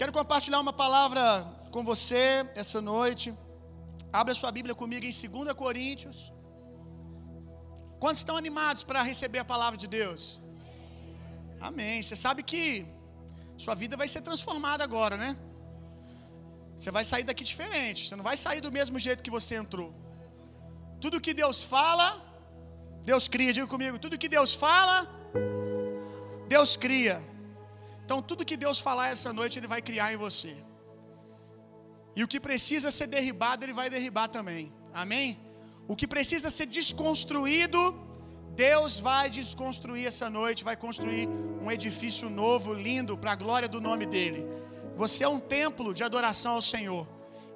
Quero compartilhar uma palavra com você essa noite. Abra sua Bíblia comigo em 2 Coríntios. Quantos estão animados para receber a palavra de Deus? Amém. Você sabe que sua vida vai ser transformada agora, né? Você vai sair daqui diferente. Você não vai sair do mesmo jeito que você entrou. Tudo que Deus fala, Deus cria. Diga comigo: tudo que Deus fala, Deus cria. Então, tudo que Deus falar essa noite, Ele vai criar em você. E o que precisa ser derribado, Ele vai derribar também. Amém? O que precisa ser desconstruído, Deus vai desconstruir essa noite, vai construir um edifício novo, lindo, para a glória do nome dEle. Você é um templo de adoração ao Senhor.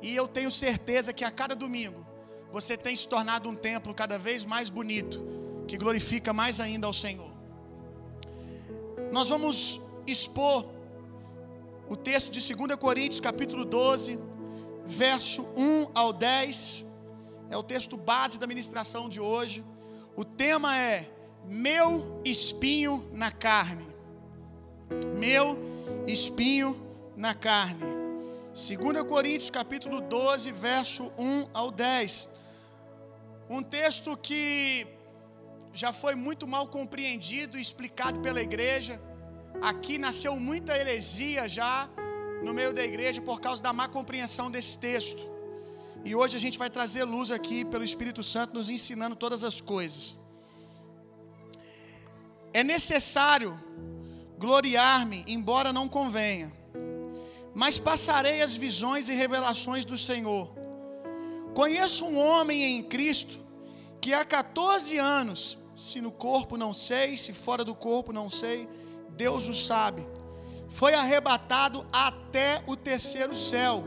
E eu tenho certeza que a cada domingo você tem se tornado um templo cada vez mais bonito, que glorifica mais ainda ao Senhor. Nós vamos expor o texto de 2 Coríntios, capítulo 12, verso 1 ao 10. É o texto base da ministração de hoje. O tema é Meu espinho na carne. Meu espinho na carne. 2 Coríntios capítulo 12, verso 1 ao 10. Um texto que já foi muito mal compreendido e explicado pela igreja. Aqui nasceu muita heresia já no meio da igreja por causa da má compreensão desse texto. E hoje a gente vai trazer luz aqui pelo Espírito Santo nos ensinando todas as coisas. É necessário gloriar-me, embora não convenha, mas passarei as visões e revelações do Senhor. Conheço um homem em Cristo que há 14 anos, se no corpo não sei, se fora do corpo não sei, Deus o sabe, foi arrebatado até o terceiro céu.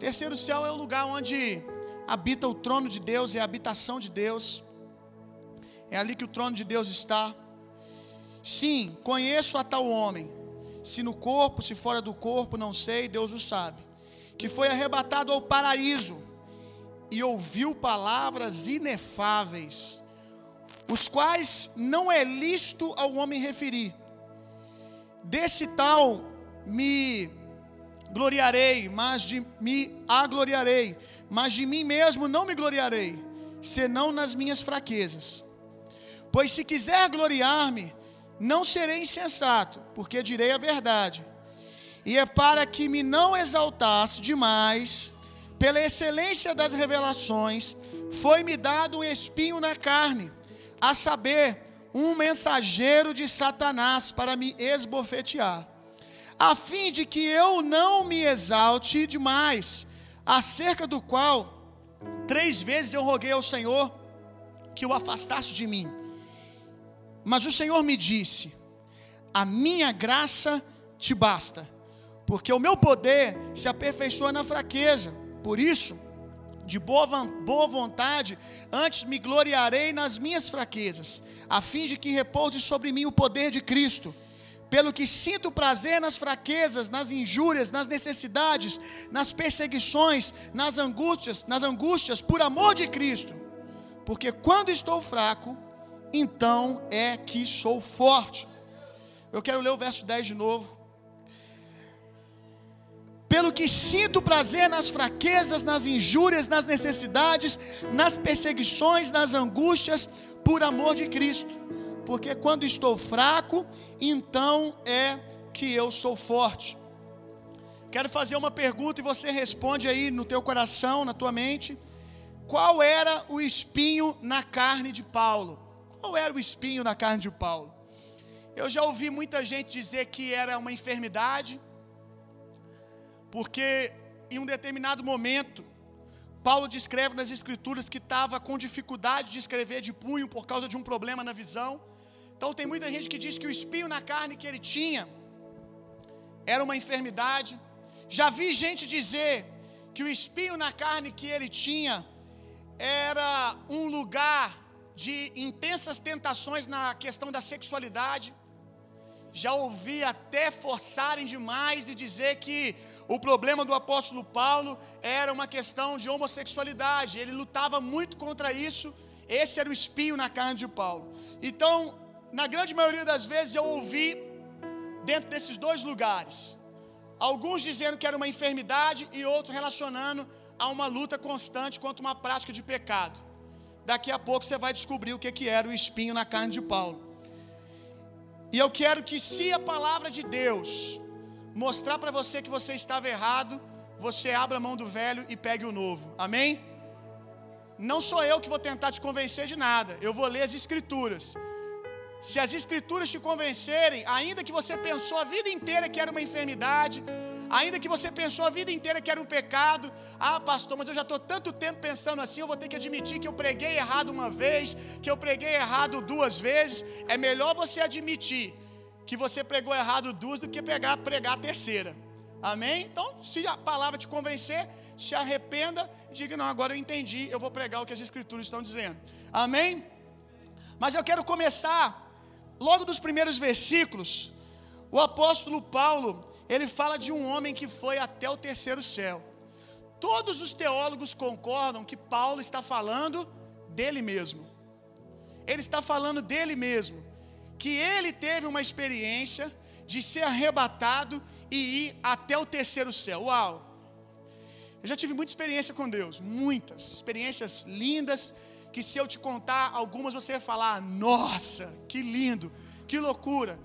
Terceiro céu é o lugar onde habita o trono de Deus, é a habitação de Deus. É ali que o trono de Deus está. Sim, conheço a tal homem. Se no corpo, se fora do corpo, não sei, Deus o sabe. Que foi arrebatado ao paraíso e ouviu palavras inefáveis, os quais não é lícito ao homem referir. Desse tal me gloriarei, mas de me agloriarei, mas de mim mesmo não me gloriarei, senão nas minhas fraquezas. Pois se quiser gloriar-me, não serei insensato, porque direi a verdade. E é para que me não exaltasse demais, pela excelência das revelações, foi-me dado um espinho na carne, a saber, um mensageiro de Satanás para me esbofetear, a fim de que eu não me exalte demais, acerca do qual três vezes eu roguei ao Senhor que o afastasse de mim. Mas o Senhor me disse: A minha graça te basta, porque o meu poder se aperfeiçoa na fraqueza. Por isso, de boa, boa vontade, antes me gloriarei nas minhas fraquezas, a fim de que repouse sobre mim o poder de Cristo. Pelo que sinto prazer nas fraquezas, nas injúrias, nas necessidades, nas perseguições, nas angústias, nas angústias por amor de Cristo. Porque quando estou fraco, então é que sou forte. Eu quero ler o verso 10 de novo. Pelo que sinto prazer nas fraquezas, nas injúrias, nas necessidades, nas perseguições, nas angústias, por amor de Cristo. Porque quando estou fraco, então é que eu sou forte. Quero fazer uma pergunta e você responde aí no teu coração, na tua mente. Qual era o espinho na carne de Paulo? Qual era o espinho na carne de Paulo? Eu já ouvi muita gente dizer que era uma enfermidade, porque em um determinado momento, Paulo descreve nas Escrituras que estava com dificuldade de escrever de punho por causa de um problema na visão. Então, tem muita gente que diz que o espinho na carne que ele tinha era uma enfermidade. Já vi gente dizer que o espinho na carne que ele tinha era um lugar de intensas tentações na questão da sexualidade. Já ouvi até forçarem demais e dizer que o problema do apóstolo Paulo era uma questão de homossexualidade. Ele lutava muito contra isso. Esse era o espinho na carne de Paulo. Então, na grande maioria das vezes eu ouvi dentro desses dois lugares. Alguns dizendo que era uma enfermidade e outros relacionando a uma luta constante contra uma prática de pecado. Daqui a pouco você vai descobrir o que, que era o espinho na carne de Paulo. E eu quero que, se a palavra de Deus mostrar para você que você estava errado, você abra a mão do velho e pegue o novo. Amém? Não sou eu que vou tentar te convencer de nada. Eu vou ler as escrituras. Se as escrituras te convencerem, ainda que você pensou a vida inteira que era uma enfermidade, ainda que você pensou a vida inteira que era um pecado, ah, pastor, mas eu já estou tanto tempo pensando assim, eu vou ter que admitir que eu preguei errado uma vez, que eu preguei errado duas vezes. É melhor você admitir que você pregou errado duas do que pegar pregar a terceira. Amém? Então, se a palavra te convencer, se arrependa e diga: Não, agora eu entendi, eu vou pregar o que as Escrituras estão dizendo. Amém? Mas eu quero começar, logo dos primeiros versículos, o apóstolo Paulo, ele fala de um homem que foi até o terceiro céu. Todos os teólogos concordam que Paulo está falando dele mesmo. Ele está falando dele mesmo. Que ele teve uma experiência de ser arrebatado e ir até o terceiro céu. Uau! Eu já tive muita experiência com Deus, muitas experiências lindas, que se eu te contar algumas você vai falar: "Nossa, que lindo, que loucura".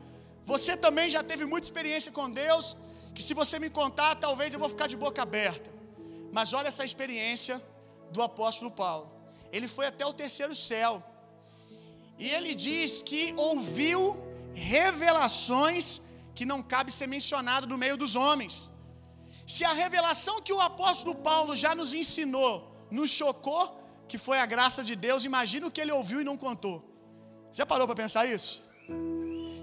Você também já teve muita experiência com Deus, que se você me contar, talvez eu vou ficar de boca aberta. Mas olha essa experiência do apóstolo Paulo. Ele foi até o terceiro céu. E ele diz que ouviu revelações que não cabe ser mencionado no meio dos homens. Se a revelação que o apóstolo Paulo já nos ensinou nos chocou, que foi a graça de Deus, imagina o que ele ouviu e não contou. Já parou para pensar isso?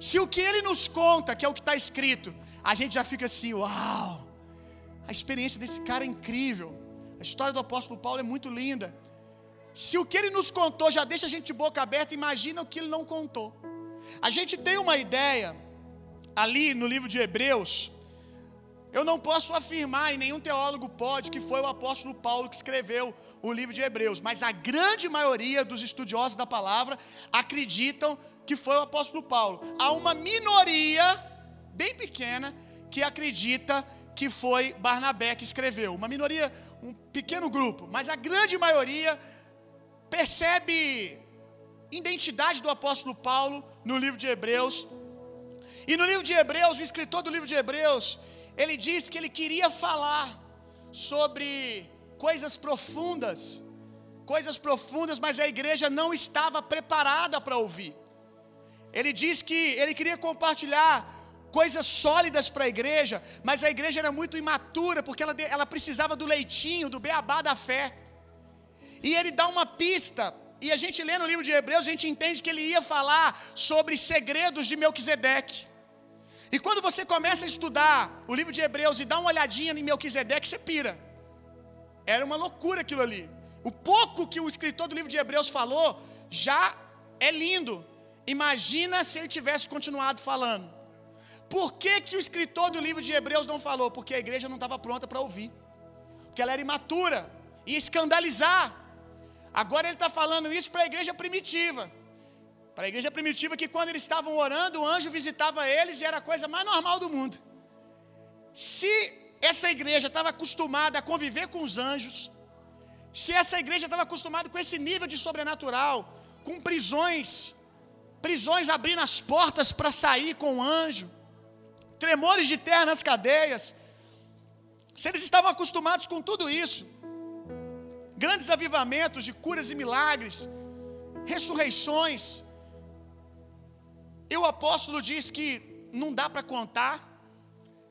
Se o que ele nos conta, que é o que está escrito, a gente já fica assim, uau! A experiência desse cara é incrível. A história do apóstolo Paulo é muito linda. Se o que ele nos contou já deixa a gente de boca aberta, imagina o que ele não contou. A gente tem uma ideia ali no livro de Hebreus. Eu não posso afirmar, e nenhum teólogo pode, que foi o apóstolo Paulo que escreveu o livro de Hebreus, mas a grande maioria dos estudiosos da palavra acreditam que foi o apóstolo Paulo. Há uma minoria, bem pequena, que acredita que foi Barnabé que escreveu. Uma minoria, um pequeno grupo, mas a grande maioria percebe identidade do apóstolo Paulo no livro de Hebreus. E no livro de Hebreus, o escritor do livro de Hebreus, ele diz que ele queria falar sobre coisas profundas, coisas profundas, mas a igreja não estava preparada para ouvir. Ele diz que ele queria compartilhar coisas sólidas para a igreja, mas a igreja era muito imatura, porque ela, ela precisava do leitinho, do beabá da fé. E ele dá uma pista, e a gente lê no livro de Hebreus, a gente entende que ele ia falar sobre segredos de Melquisedeque. E quando você começa a estudar o livro de Hebreus e dá uma olhadinha em Melquisedeque, você pira. Era uma loucura aquilo ali. O pouco que o escritor do livro de Hebreus falou já é lindo. Imagina se ele tivesse continuado falando. Por que, que o escritor do livro de Hebreus não falou? Porque a igreja não estava pronta para ouvir. Porque ela era imatura. Ia escandalizar. Agora ele está falando isso para a igreja primitiva. Para a igreja primitiva que quando eles estavam orando, o anjo visitava eles e era a coisa mais normal do mundo. Se essa igreja estava acostumada a conviver com os anjos, se essa igreja estava acostumada com esse nível de sobrenatural, com prisões, prisões abrindo as portas para sair com o anjo, tremores de terra nas cadeias, se eles estavam acostumados com tudo isso, grandes avivamentos de curas e milagres, ressurreições, e o apóstolo diz que não dá para contar.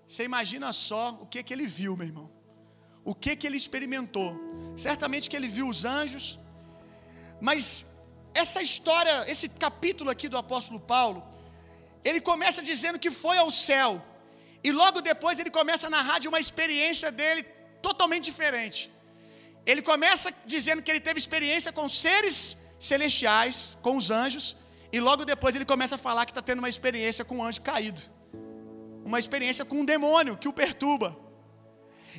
Você imagina só o que que ele viu, meu irmão. O que que ele experimentou? Certamente que ele viu os anjos. Mas essa história, esse capítulo aqui do apóstolo Paulo, ele começa dizendo que foi ao céu. E logo depois ele começa a narrar de uma experiência dele totalmente diferente. Ele começa dizendo que ele teve experiência com seres celestiais, com os anjos, e logo depois ele começa a falar que está tendo uma experiência com um anjo caído. Uma experiência com um demônio que o perturba.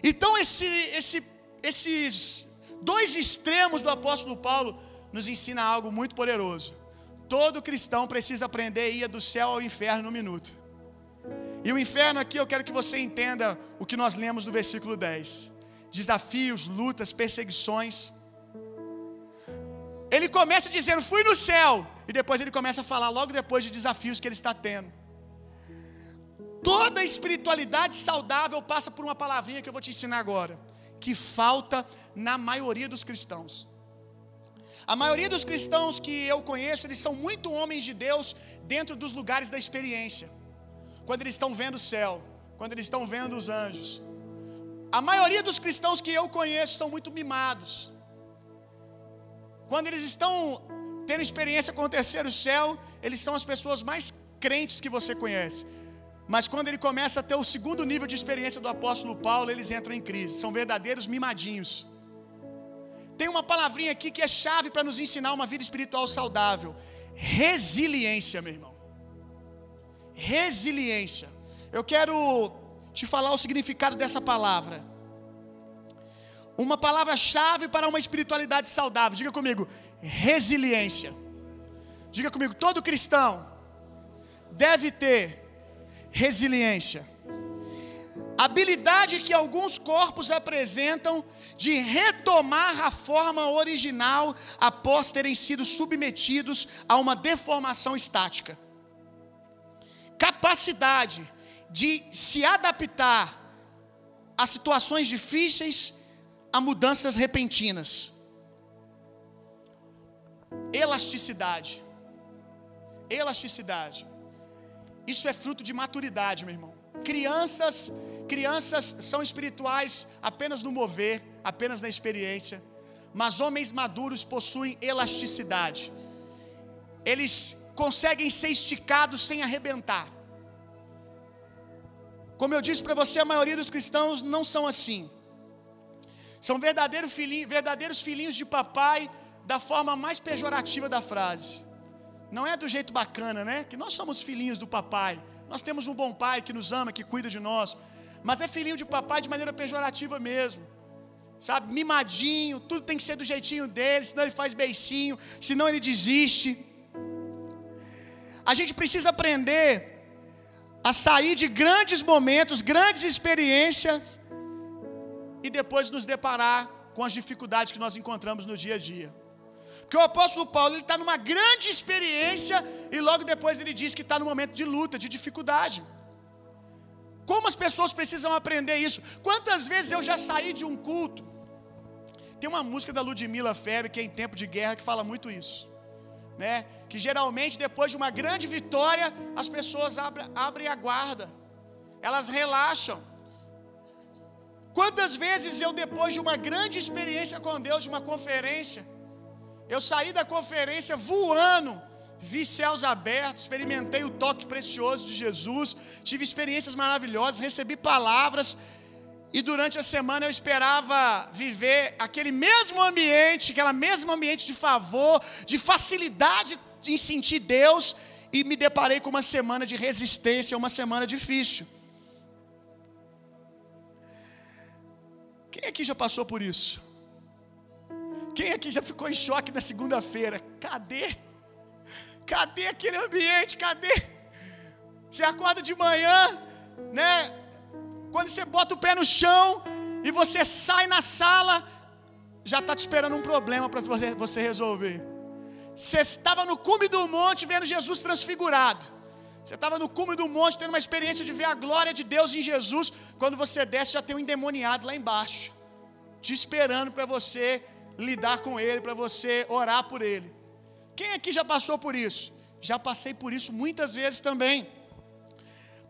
Então, esse, esse, esses dois extremos do apóstolo Paulo nos ensina algo muito poderoso. Todo cristão precisa aprender a ir do céu ao inferno no minuto. E o inferno aqui eu quero que você entenda o que nós lemos no versículo 10. Desafios, lutas, perseguições. Ele começa dizendo: Fui no céu. E depois ele começa a falar, logo depois de desafios que ele está tendo. Toda espiritualidade saudável passa por uma palavrinha que eu vou te ensinar agora, que falta na maioria dos cristãos. A maioria dos cristãos que eu conheço, eles são muito homens de Deus dentro dos lugares da experiência. Quando eles estão vendo o céu, quando eles estão vendo os anjos. A maioria dos cristãos que eu conheço são muito mimados. Quando eles estão tendo experiência com o terceiro céu, eles são as pessoas mais crentes que você conhece. Mas quando ele começa a ter o segundo nível de experiência do apóstolo Paulo, eles entram em crise. São verdadeiros mimadinhos. Tem uma palavrinha aqui que é chave para nos ensinar uma vida espiritual saudável: resiliência, meu irmão. Resiliência. Eu quero te falar o significado dessa palavra. Uma palavra-chave para uma espiritualidade saudável. Diga comigo: resiliência. Diga comigo: todo cristão deve ter resiliência. Habilidade que alguns corpos apresentam de retomar a forma original após terem sido submetidos a uma deformação estática. Capacidade de se adaptar a situações difíceis, a mudanças repentinas. Elasticidade. Elasticidade. Isso é fruto de maturidade, meu irmão. Crianças, crianças são espirituais apenas no mover, apenas na experiência, mas homens maduros possuem elasticidade. Eles conseguem ser esticados sem arrebentar. Como eu disse para você, a maioria dos cristãos não são assim. São verdadeiros filhinhos, verdadeiros filhinhos de papai da forma mais pejorativa da frase. Não é do jeito bacana, né? Que nós somos filhinhos do papai. Nós temos um bom pai que nos ama, que cuida de nós. Mas é filhinho de papai de maneira pejorativa mesmo. Sabe? Mimadinho, tudo tem que ser do jeitinho dele, senão ele faz beicinho, senão ele desiste. A gente precisa aprender a sair de grandes momentos, grandes experiências e depois nos deparar com as dificuldades que nós encontramos no dia a dia. Porque o apóstolo Paulo ele está numa grande experiência e logo depois ele diz que está no momento de luta, de dificuldade. Como as pessoas precisam aprender isso? Quantas vezes eu já saí de um culto? Tem uma música da Ludmilla Febre que é em tempo de guerra que fala muito isso, né? Que geralmente depois de uma grande vitória as pessoas abrem, a guarda, elas relaxam. Quantas vezes eu depois de uma grande experiência com Deus, de uma conferência, eu saí da conferência voando, vi céus abertos, experimentei o toque precioso de Jesus, tive experiências maravilhosas, recebi palavras, e durante a semana eu esperava viver aquele mesmo ambiente, aquele mesmo ambiente de favor, de facilidade em sentir Deus, e me deparei com uma semana de resistência, uma semana difícil. Quem aqui já passou por isso? Quem aqui já ficou em choque na segunda-feira? Cadê? Cadê aquele ambiente? Cadê? Você acorda de manhã, né? Quando você bota o pé no chão e você sai na sala, já está te esperando um problema para você, você resolver. Você estava no cume do monte vendo Jesus transfigurado. Você estava no cume do monte tendo uma experiência de ver a glória de Deus em Jesus. Quando você desce, já tem um endemoniado lá embaixo, te esperando para você lidar com ele, para você orar por ele. Quem aqui já passou por isso? Já passei por isso muitas vezes também.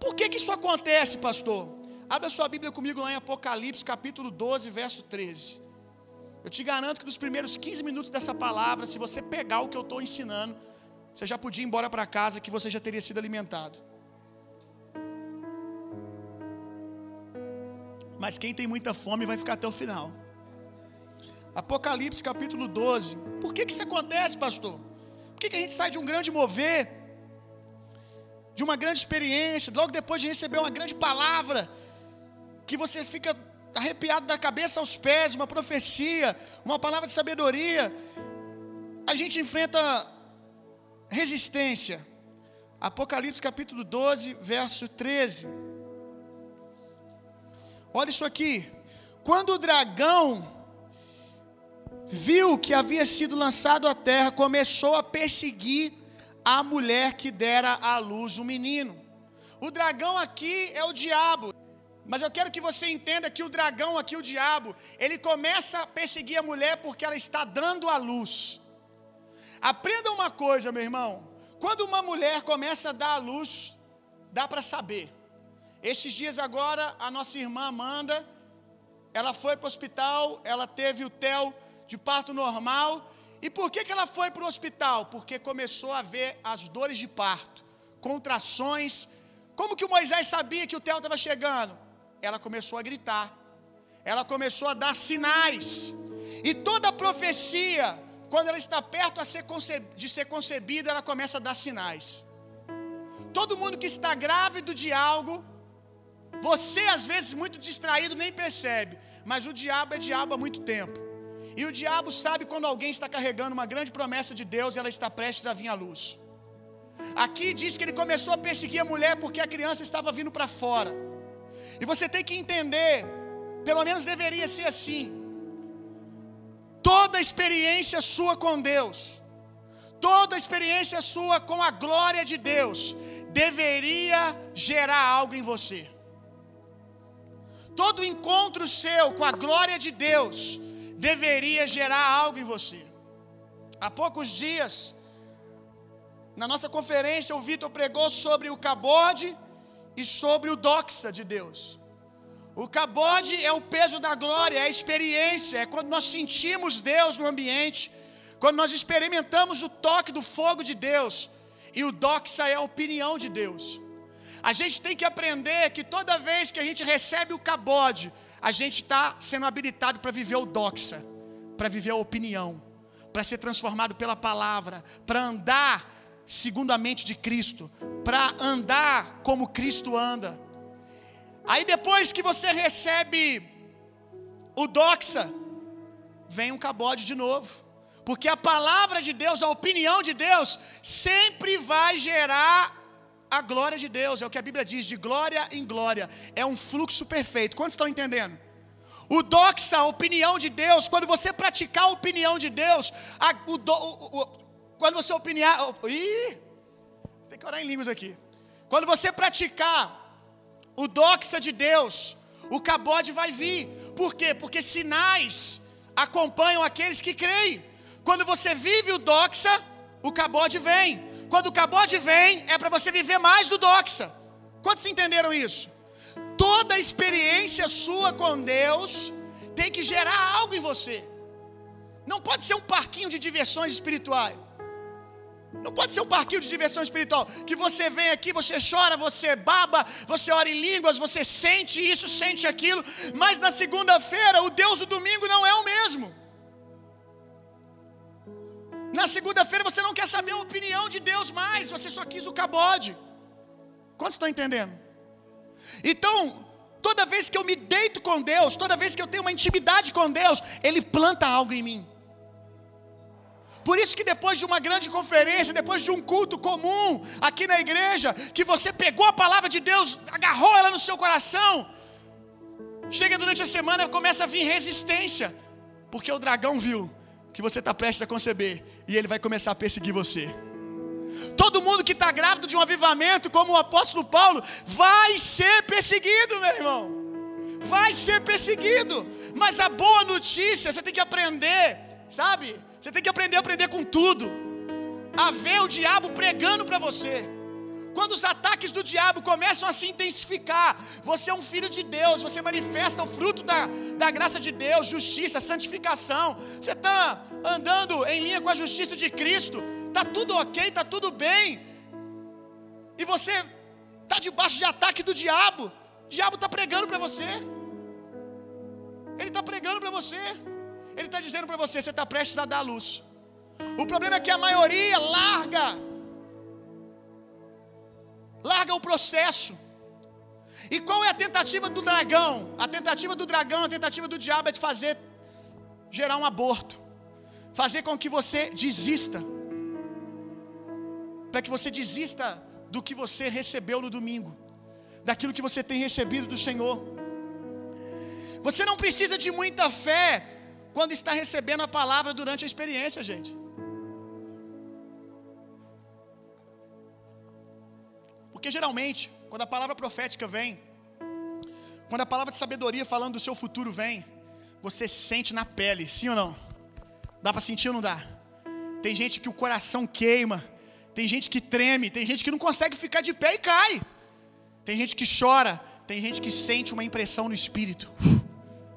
Por que, que isso acontece, pastor? Abra sua Bíblia comigo lá em Apocalipse, capítulo 12, verso 13. Eu te garanto que nos primeiros 15 minutos dessa palavra, se você pegar o que eu estou ensinando, você já podia ir embora para casa que você já teria sido alimentado. Mas quem tem muita fome vai ficar até o final. Apocalipse capítulo 12. Por que, que isso acontece, pastor? Por que, que a gente sai de um grande mover, de uma grande experiência, logo depois de receber uma grande palavra, que você fica arrepiado da cabeça aos pés, uma profecia, uma palavra de sabedoria, a gente enfrenta resistência. Apocalipse capítulo 12, verso 13. Olha isso aqui. Quando o dragão viu que havia sido lançado à terra, começou a perseguir a mulher que dera à luz o menino. O dragão aqui é o diabo. Mas eu quero que você entenda que o dragão aqui, o diabo, ele começa a perseguir a mulher porque ela está dando a luz. Aprenda uma coisa, meu irmão. Quando uma mulher começa a dar a luz, dá para saber. Esses dias agora, a nossa irmã Amanda, ela foi para o hospital, ela teve o TEL de parto normal. E por que, que ela foi para o hospital? Porque começou a ver as dores de parto, contrações. Como que o Moisés sabia que o TEL estava chegando? Ela começou a gritar, ela começou a dar sinais. E toda profecia, quando ela está perto de ser concebida, ela começa a dar sinais. Todo mundo que está grávido de algo, você às vezes muito distraído nem percebe, mas o diabo é diabo há muito tempo. E o diabo sabe quando alguém está carregando uma grande promessa de Deus e ela está prestes a vir à luz. Aqui diz que ele começou a perseguir a mulher porque a criança estava vindo para fora. E você tem que entender, pelo menos deveria ser assim. Toda experiência sua com Deus, toda experiência sua com a glória de Deus, deveria gerar algo em você. Todo encontro seu com a glória de Deus deveria gerar algo em você. Há poucos dias, na nossa conferência, o Vitor pregou sobre o cabode e sobre o doxa de Deus. O cabode é o peso da glória, é a experiência, é quando nós sentimos Deus no ambiente, quando nós experimentamos o toque do fogo de Deus. E o doxa é a opinião de Deus. A gente tem que aprender que toda vez que a gente recebe o cabode, a gente está sendo habilitado para viver o doxa, para viver a opinião, para ser transformado pela palavra, para andar segundo a mente de Cristo, para andar como Cristo anda. Aí depois que você recebe o doxa, vem um cabode de novo. Porque a palavra de Deus, a opinião de Deus, sempre vai gerar a glória de Deus. É o que a Bíblia diz, de glória em glória. É um fluxo perfeito. Quantos estão entendendo? O doxa, a opinião de Deus, quando você praticar a opinião de Deus, a, o, do, o, quando você opiniar. Ih, tem que orar em línguas aqui. Quando você praticar o doxa de Deus, o cabode vai vir. Por quê? Porque sinais acompanham aqueles que creem. Quando você vive o doxa, o cabode vem. Quando o cabode vem, é para você viver mais do doxa. Quantos entenderam isso? Toda experiência sua com Deus tem que gerar algo em você. Não pode ser um parquinho de diversões espirituais. Não pode ser um parquinho de diversão espiritual. Que você vem aqui, você chora, você baba, você ora em línguas, você sente isso, sente aquilo. Mas na segunda-feira, o Deus do domingo não é o mesmo. Na segunda-feira você não quer saber a opinião de Deus mais, você só quis o cabode. Quantos estão entendendo? Então, toda vez que eu me deito com Deus, toda vez que eu tenho uma intimidade com Deus, Ele planta algo em mim. Por isso que depois de uma grande conferência, depois de um culto comum aqui na igreja, que você pegou a palavra de Deus, agarrou ela no seu coração, chega durante a semana e começa a vir resistência, porque o dragão viu que você está prestes a conceber e ele vai começar a perseguir você. Todo mundo que está grávido de um avivamento, como o apóstolo Paulo, vai ser perseguido, meu irmão. Vai ser perseguido. Mas a boa notícia, você tem que aprender, sabe? Você tem que aprender a aprender com tudo. A ver o diabo pregando para você. Quando os ataques do diabo começam a se intensificar, você é um filho de Deus, você manifesta o fruto da, da graça de Deus, justiça, santificação. Você está andando em linha com a justiça de Cristo, está tudo ok, está tudo bem, e você está debaixo de ataque do diabo. O diabo está pregando para você, ele está pregando para você. Ele está dizendo para você: você está prestes a dar a luz. O problema é que a maioria larga, larga o processo. E qual é a tentativa do dragão? A tentativa do dragão, a tentativa do diabo é de fazer gerar um aborto, fazer com que você desista, para que você desista do que você recebeu no domingo, daquilo que você tem recebido do Senhor. Você não precisa de muita fé quando está recebendo a palavra durante a experiência, gente. Porque geralmente, quando a palavra profética vem, quando a palavra de sabedoria falando do seu futuro vem, você sente na pele, sim ou não? Dá para sentir ou não dá? Tem gente que o coração queima, tem gente que treme, tem gente que não consegue ficar de pé e cai. Tem gente que chora, tem gente que sente uma impressão no espírito.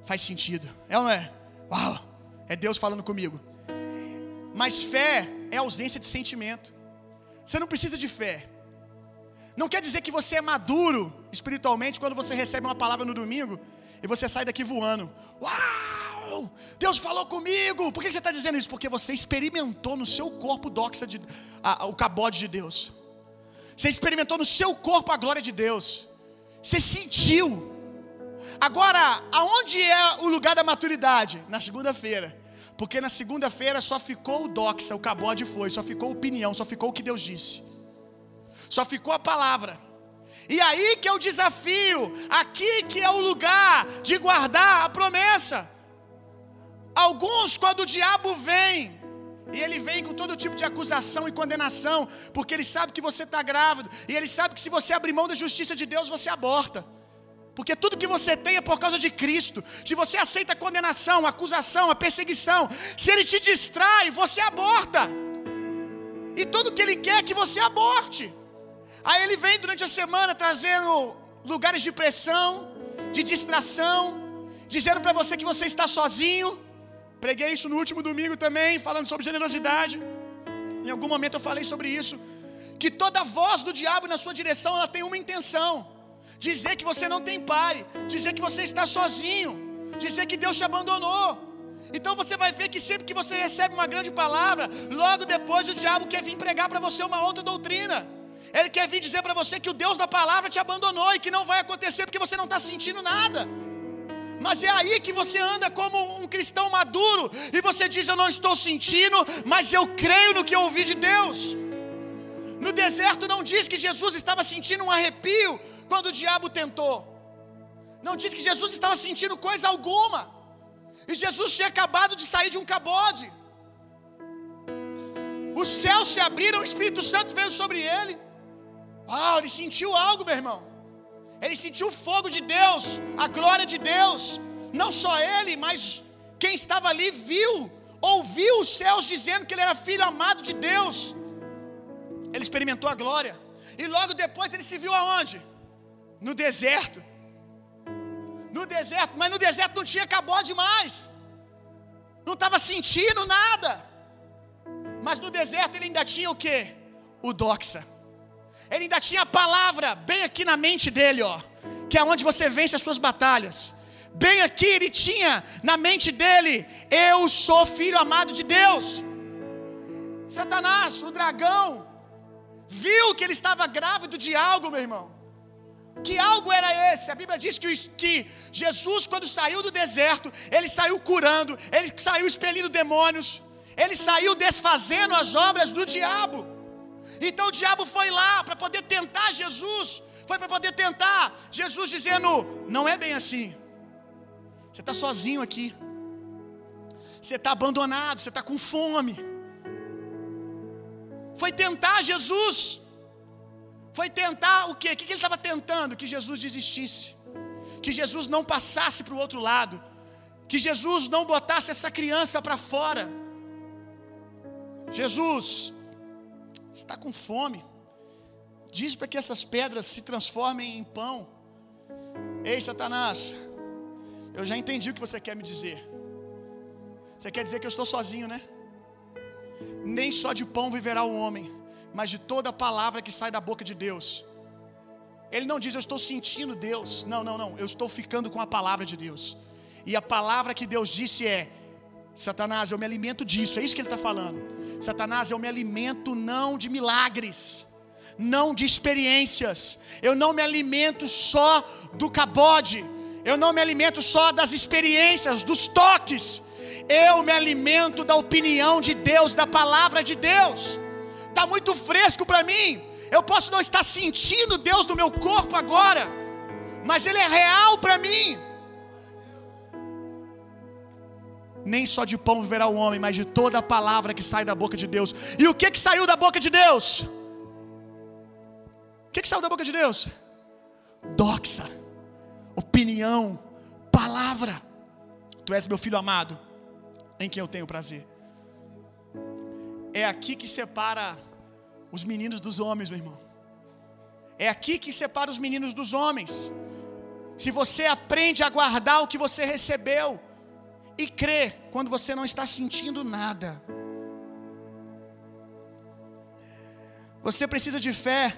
Faz sentido, é ou não é? Uau, é Deus falando comigo. Mas fé é ausência de sentimento. Você não precisa de fé. Não quer dizer que você é maduro espiritualmente quando você recebe uma palavra no domingo e você sai daqui voando. Uau! Deus falou comigo. Por que você está dizendo isso? Porque você experimentou no seu corpo doxa de, a, o cabode de Deus. Você experimentou no seu corpo a glória de Deus. Você sentiu. Agora, aonde é o lugar da maturidade? Na segunda-feira. Porque na segunda-feira só ficou o doxa, o cabode foi, só ficou a opinião, só ficou o que Deus disse. Só ficou a palavra. E aí que é o desafio, aqui que é o lugar de guardar a promessa. Alguns, quando o diabo vem, e ele vem com todo tipo de acusação e condenação, porque ele sabe que você está grávido, e ele sabe que se você abrir mão da justiça de Deus, você aborta. Porque tudo que você tem é por causa de Cristo. Se você aceita a condenação, a acusação, a perseguição, se ele te distrai, você aborta. E tudo que ele quer é que você aborte. Aí ele vem durante a semana trazendo lugares de pressão, de distração, dizendo para você que você está sozinho. Preguei isso no último domingo também, falando sobre generosidade. Em algum momento eu falei sobre isso. Que toda voz do diabo na sua direção ela tem uma intenção: dizer que você não tem pai, dizer que você está sozinho, dizer que Deus te abandonou. Então você vai ver que sempre que você recebe uma grande palavra, logo depois o diabo quer vir pregar para você uma outra doutrina. Ele quer vir dizer para você que o Deus da palavra te abandonou e que não vai acontecer porque você não está sentindo nada. Mas é aí que você anda como um cristão maduro e você diz: Eu não estou sentindo, mas eu creio no que eu ouvi de Deus. No deserto não diz que Jesus estava sentindo um arrepio quando o diabo tentou. Não diz que Jesus estava sentindo coisa alguma. E Jesus tinha acabado de sair de um cabode. Os céus se abriram, o Espírito Santo veio sobre ele. Uau, ele sentiu algo, meu irmão. Ele sentiu o fogo de Deus, a glória de Deus. Não só ele, mas quem estava ali viu, ouviu os céus dizendo que ele era filho amado de Deus. Ele experimentou a glória. E logo depois ele se viu aonde? No deserto. No deserto, mas no deserto não tinha cabode mais. Não estava sentindo nada. Mas no deserto ele ainda tinha o que? O doxa. Ele ainda tinha a palavra bem aqui na mente dele, ó, que é onde você vence as suas batalhas. Bem aqui ele tinha na mente dele: Eu sou filho amado de Deus. Satanás, o dragão, viu que ele estava grávido de algo, meu irmão. Que algo era esse? A Bíblia diz que, que Jesus, quando saiu do deserto, ele saiu curando, ele saiu expelindo demônios, ele saiu desfazendo as obras do diabo. Então o diabo foi lá para poder tentar Jesus, foi para poder tentar Jesus dizendo: não é bem assim. Você está sozinho aqui, você está abandonado, você está com fome. Foi tentar Jesus, foi tentar o quê? O que ele estava tentando? Que Jesus desistisse, que Jesus não passasse para o outro lado, que Jesus não botasse essa criança para fora. Jesus, está com fome. Diz para que essas pedras se transformem em pão. Ei, Satanás, eu já entendi o que você quer me dizer. Você quer dizer que eu estou sozinho, né? Nem só de pão viverá o homem, mas de toda a palavra que sai da boca de Deus. Ele não diz eu estou sentindo Deus. Não, não, não. Eu estou ficando com a palavra de Deus. E a palavra que Deus disse é: Satanás, eu me alimento disso. É isso que ele está falando. Satanás, eu me alimento não de milagres, não de experiências. Eu não me alimento só do cabode. Eu não me alimento só das experiências, dos toques. Eu me alimento da opinião de Deus, da palavra de Deus. Tá muito fresco para mim. Eu posso não estar sentindo Deus no meu corpo agora, mas Ele é real para mim. Nem só de pão viverá o homem, mas de toda a palavra que sai da boca de Deus. E o que que saiu da boca de Deus? O que que saiu da boca de Deus? Doxa, opinião, palavra. Tu és meu filho amado, em quem eu tenho prazer. É aqui que separa os meninos dos homens, meu irmão. É aqui que separa os meninos dos homens. Se você aprende a guardar o que você recebeu e crer quando você não está sentindo nada. Você precisa de fé.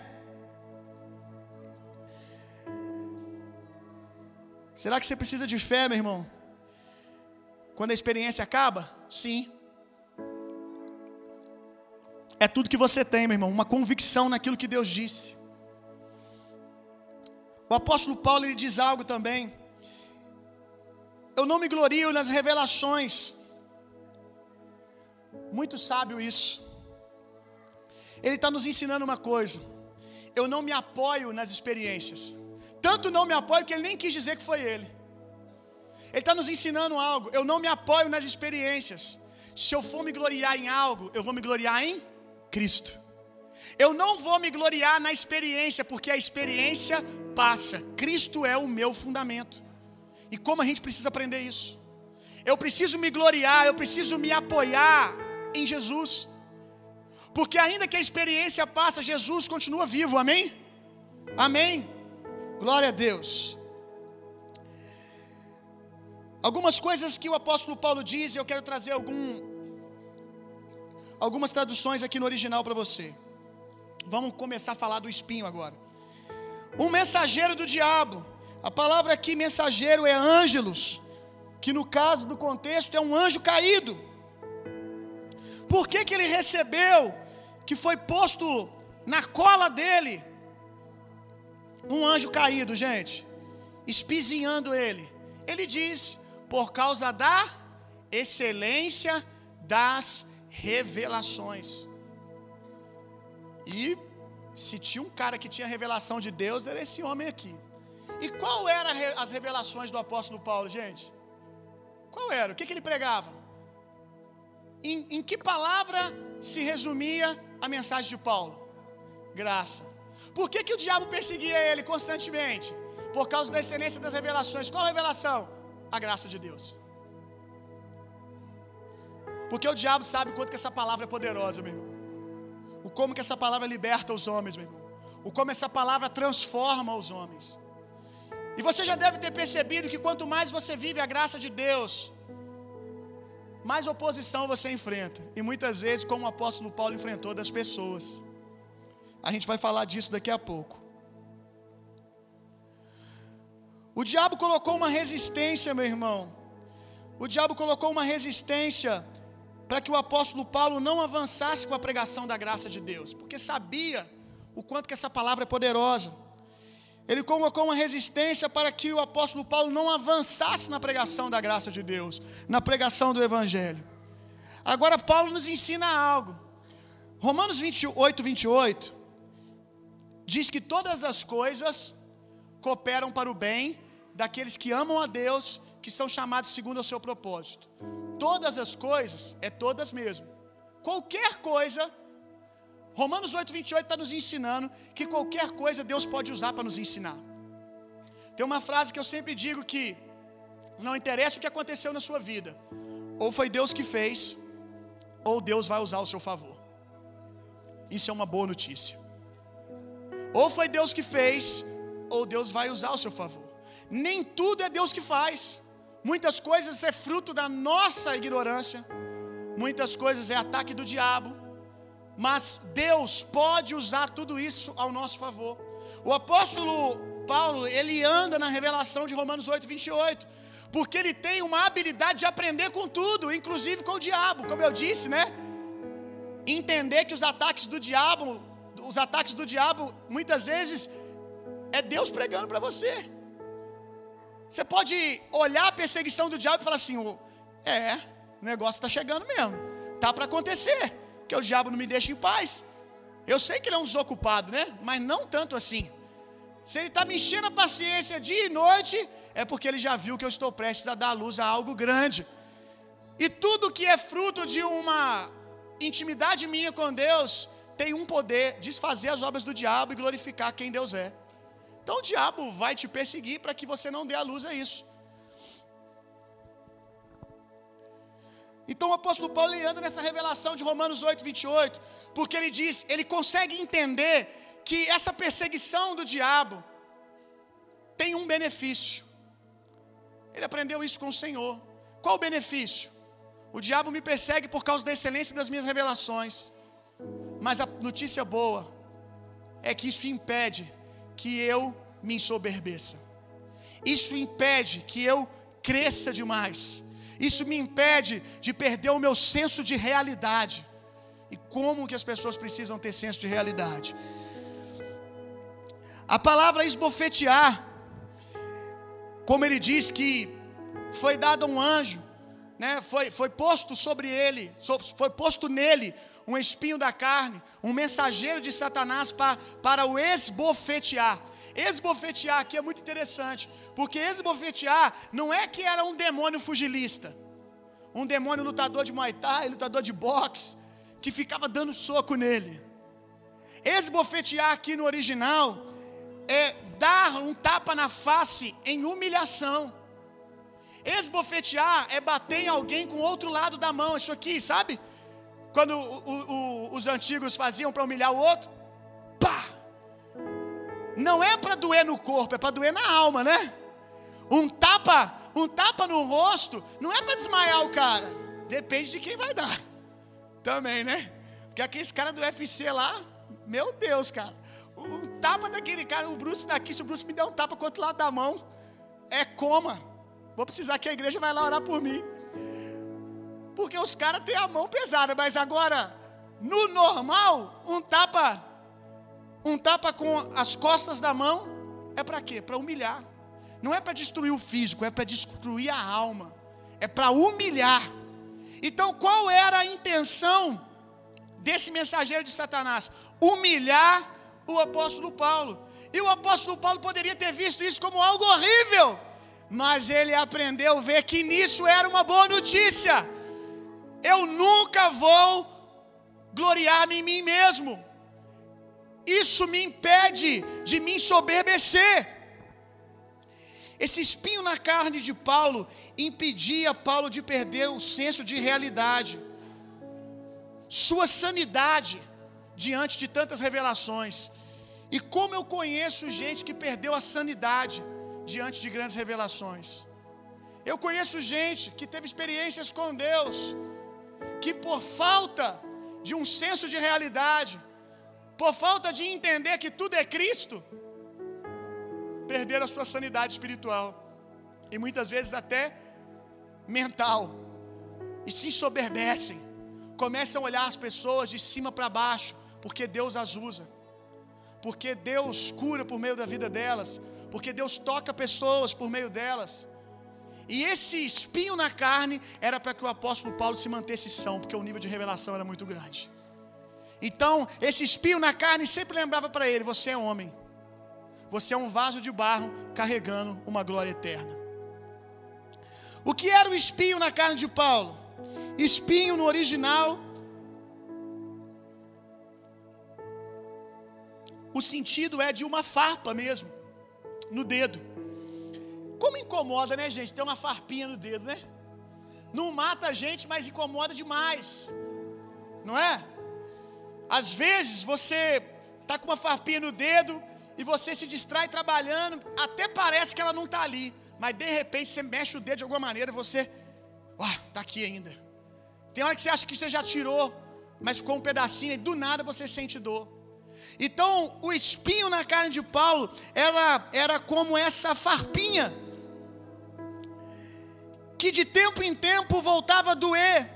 Será que você precisa de fé, meu irmão? Quando a experiência acaba? Sim. É tudo que você tem, meu irmão, uma convicção naquilo que Deus disse. O apóstolo Paulo ele diz algo também. Eu não me glorio nas revelações. Muito sábio isso. Ele está nos ensinando uma coisa. Eu não me apoio nas experiências. Tanto não me apoio que ele nem quis dizer que foi ele. Ele está nos ensinando algo. Eu não me apoio nas experiências. Se eu for me gloriar em algo, eu vou me gloriar em Cristo. Eu não vou me gloriar na experiência, porque a experiência passa. Cristo é o meu fundamento. E como a gente precisa aprender isso? Eu preciso me gloriar, eu preciso me apoiar em Jesus. Porque ainda que a experiência passa, Jesus continua vivo. Amém? Amém. Glória a Deus. Algumas coisas que o apóstolo Paulo diz, eu quero trazer algum, algumas traduções aqui no original para você. Vamos começar a falar do espinho agora. Um mensageiro do diabo. A palavra aqui, mensageiro, é ângelos, que no caso do contexto é um anjo caído. Por que, que ele recebeu, que foi posto na cola dele, um anjo caído, gente, espizinhando ele? Ele diz: por causa da excelência das revelações. E se tinha um cara que tinha revelação de Deus, era esse homem aqui. E qual eram as revelações do apóstolo Paulo, gente? Qual era? O que, que ele pregava? Em, em que palavra se resumia a mensagem de Paulo? Graça. Por que, que o diabo perseguia ele constantemente? Por causa da excelência das revelações. Qual revelação? A graça de Deus. Porque o diabo sabe quanto que essa palavra é poderosa, meu irmão. O como que essa palavra liberta os homens, meu irmão. O como essa palavra transforma os homens. E você já deve ter percebido que quanto mais você vive a graça de Deus, mais oposição você enfrenta. E muitas vezes, como o apóstolo Paulo enfrentou das pessoas. A gente vai falar disso daqui a pouco. O diabo colocou uma resistência, meu irmão. O diabo colocou uma resistência para que o apóstolo Paulo não avançasse com a pregação da graça de Deus, porque sabia o quanto que essa palavra é poderosa. Ele colocou uma resistência para que o apóstolo Paulo não avançasse na pregação da graça de Deus, na pregação do evangelho. Agora Paulo nos ensina algo. Romanos 28, 28 diz que todas as coisas cooperam para o bem daqueles que amam a Deus, que são chamados segundo o seu propósito. Todas as coisas, é todas mesmo. Qualquer coisa, Romanos 8, 28 está nos ensinando que qualquer coisa Deus pode usar para nos ensinar. Tem uma frase que eu sempre digo que não interessa o que aconteceu na sua vida, ou foi Deus que fez, ou Deus vai usar ao seu favor. Isso é uma boa notícia. Ou foi Deus que fez, ou Deus vai usar ao seu favor. Nem tudo é Deus que faz. Muitas coisas é fruto da nossa ignorância. Muitas coisas é ataque do diabo. Mas Deus pode usar tudo isso ao nosso favor. O apóstolo Paulo, ele anda na revelação de Romanos 8, 28. Porque ele tem uma habilidade de aprender com tudo, inclusive com o diabo, como eu disse, né? Entender que os ataques do diabo, os ataques do diabo, muitas vezes é Deus pregando para você. Você pode olhar a perseguição do diabo e falar assim: é, o negócio está chegando mesmo, tá para acontecer, porque o diabo não me deixa em paz. Eu sei que ele é um desocupado, né? Mas não tanto assim. Se ele está me enchendo a paciência dia e noite, é porque ele já viu que eu estou prestes a dar luz a algo grande. E tudo que é fruto de uma intimidade minha com Deus tem um poder: desfazer as obras do diabo e glorificar quem Deus é. Então o diabo vai te perseguir para que você não dê a luz a isso. Então o apóstolo Paulo ele anda nessa revelação de Romanos 8, 28, porque ele diz, ele consegue entender que essa perseguição do diabo tem um benefício. Ele aprendeu isso com o Senhor. Qual o benefício? O diabo me persegue por causa da excelência das minhas revelações. Mas a notícia boa é que isso impede que eu me ensoberbeça. Isso impede que eu cresça demais. Isso me impede de perder o meu senso de realidade. E como que as pessoas precisam ter senso de realidade? A palavra esbofetear, como ele diz que foi dado a um anjo, né, foi, foi posto sobre ele, foi posto nele um espinho da carne, um mensageiro de Satanás para, para o esbofetear. Esbofetear aqui é muito interessante, porque esbofetear não é que era um demônio fugilista, um demônio lutador de Muay Thai, lutador de boxe, que ficava dando soco nele. Esbofetear aqui no original é dar um tapa na face em humilhação. Esbofetear é bater em alguém com o outro lado da mão. Isso aqui, sabe? Quando o, o, os antigos faziam para humilhar o outro, pá! Não é para doer no corpo, é para doer na alma, né? Um tapa, um tapa no rosto, não é para desmaiar o cara. Depende de quem vai dar. Também, né? Porque aqueles caras do UFC lá, meu Deus, cara. O tapa daquele cara, o Bruce daqui, se o Bruce me der um tapa com o outro lado da mão, é coma. Vou precisar que a igreja vai lá orar por mim. Porque os caras têm a mão pesada, mas agora, no normal, um tapa, um tapa com as costas da mão, é para quê? Para humilhar. Não é para destruir o físico, é para destruir a alma. É para humilhar. Então, qual era a intenção desse mensageiro de Satanás? Humilhar o apóstolo Paulo. E o apóstolo Paulo poderia ter visto isso como algo horrível, mas ele aprendeu a ver que nisso era uma boa notícia. Eu nunca vou gloriar-me em mim mesmo. Isso me impede de me ensoberbecer. Esse espinho na carne de Paulo impedia Paulo de perder o senso de realidade, sua sanidade diante de tantas revelações. E como eu conheço gente que perdeu a sanidade diante de grandes revelações. Eu conheço gente que teve experiências com Deus, que por falta de um senso de realidade, por falta de entender que tudo é Cristo, perderam a sua sanidade espiritual. E muitas vezes até mental, e se ensoberbecem, começam a olhar as pessoas de cima para baixo, porque Deus as usa, porque Deus cura por meio da vida delas, porque Deus toca pessoas por meio delas. E esse espinho na carne era para que o apóstolo Paulo se mantesse são, porque o nível de revelação era muito grande. Então, esse espinho na carne sempre lembrava para ele: você é homem, você é um vaso de barro carregando uma glória eterna. O que era o espinho na carne de Paulo? Espinho no original. O sentido é de uma farpa mesmo, no dedo. Como incomoda, né, gente? Ter uma farpinha no dedo, né? Não mata a gente, mas incomoda demais. Não é? Às vezes você tá com uma farpinha no dedo e você se distrai trabalhando, até parece que ela não tá ali, mas de repente você mexe o dedo de alguma maneira e você, ó, oh, tá aqui ainda. Tem hora que você acha que você já tirou, mas ficou um pedacinho e do nada você sente dor. Então, o espinho na carne de Paulo era, era como essa farpinha que de tempo em tempo voltava a doer,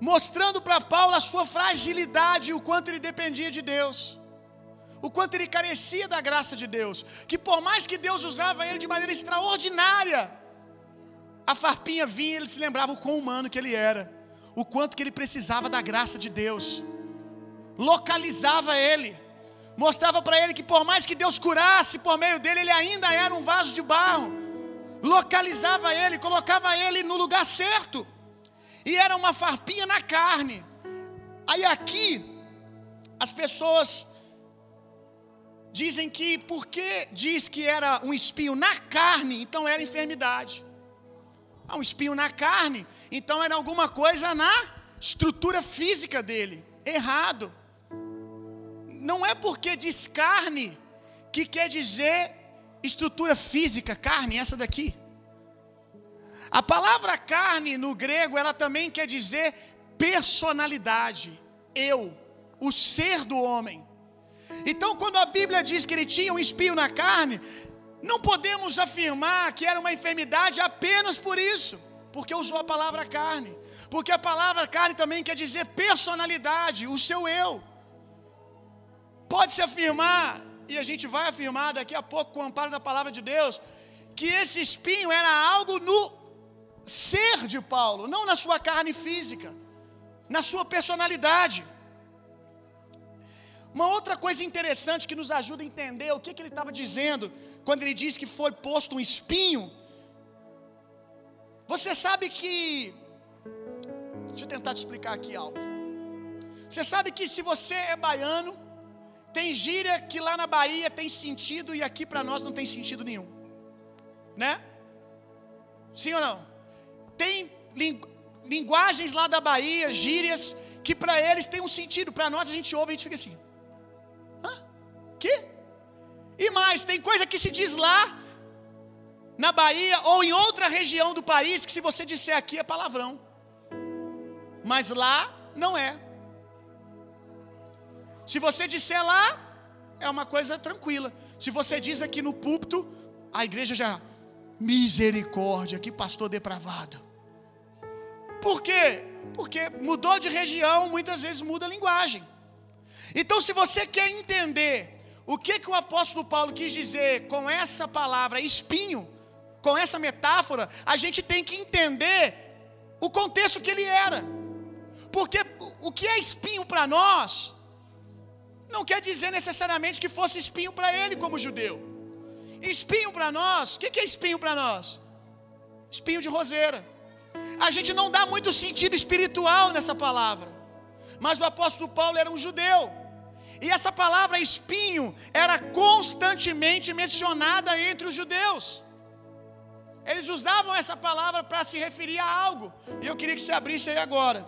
mostrando para Paulo a sua fragilidade o quanto ele dependia de Deus, o quanto ele carecia da graça de Deus, que por mais que Deus usava ele de maneira extraordinária, a farpinha vinha e ele se lembrava o quão humano que ele era, o quanto que ele precisava da graça de Deus. localizava ele, mostrava para ele que por mais que Deus curasse por meio dele, ele ainda era um vaso de barro. Localizava ele, colocava ele no lugar certo. E era uma farpinha na carne. Aí aqui as pessoas dizem que porque diz que era um espinho na carne, então era enfermidade. Ah, um espinho na carne, então era alguma coisa na estrutura física dele. Errado. Não é porque diz carne que quer dizer estrutura física, carne, essa daqui. A palavra carne no grego, ela também quer dizer personalidade, eu, o ser do homem. Então, quando a Bíblia diz que ele tinha um espinho na carne, não podemos afirmar que era uma enfermidade apenas por isso, porque usou a palavra carne. Porque a palavra carne também quer dizer personalidade, o seu eu. Pode-se afirmar, e a gente vai afirmar daqui a pouco com o amparo da palavra de Deus, que esse espinho era algo no ser de Paulo, não na sua carne física, na sua personalidade. Uma outra coisa interessante que nos ajuda a entender o que, que ele estava dizendo quando ele diz que foi posto um espinho. Você sabe que. Deixa eu tentar te explicar aqui algo. Você sabe que se você é baiano, tem gíria que lá na Bahia tem sentido e aqui para nós não tem sentido nenhum. Né? Sim ou não? Tem linguagens lá da Bahia, gírias, que para eles tem um sentido, para nós a gente ouve e a gente fica assim. Hã? Que? E mais, tem coisa que se diz lá na Bahia ou em outra região do país que se você disser aqui é palavrão. Mas lá não é. Se você disser lá, é uma coisa tranquila. Se você diz aqui no púlpito, a igreja já misericórdia, que pastor depravado. Por quê? Porque mudou de região, muitas vezes muda a linguagem. Então, se você quer entender o que, que o apóstolo Paulo quis dizer com essa palavra espinho, com essa metáfora, a gente tem que entender o contexto que ele era. Porque o que é espinho para nós, não quer dizer necessariamente que fosse espinho para ele como judeu. Espinho para nós, o que, que é espinho para nós? Espinho de roseira. A gente não dá muito sentido espiritual nessa palavra. Mas o apóstolo Paulo era um judeu. E essa palavra espinho era constantemente mencionada entre os judeus. Eles usavam essa palavra para se referir a algo. E eu queria que você abrisse aí agora.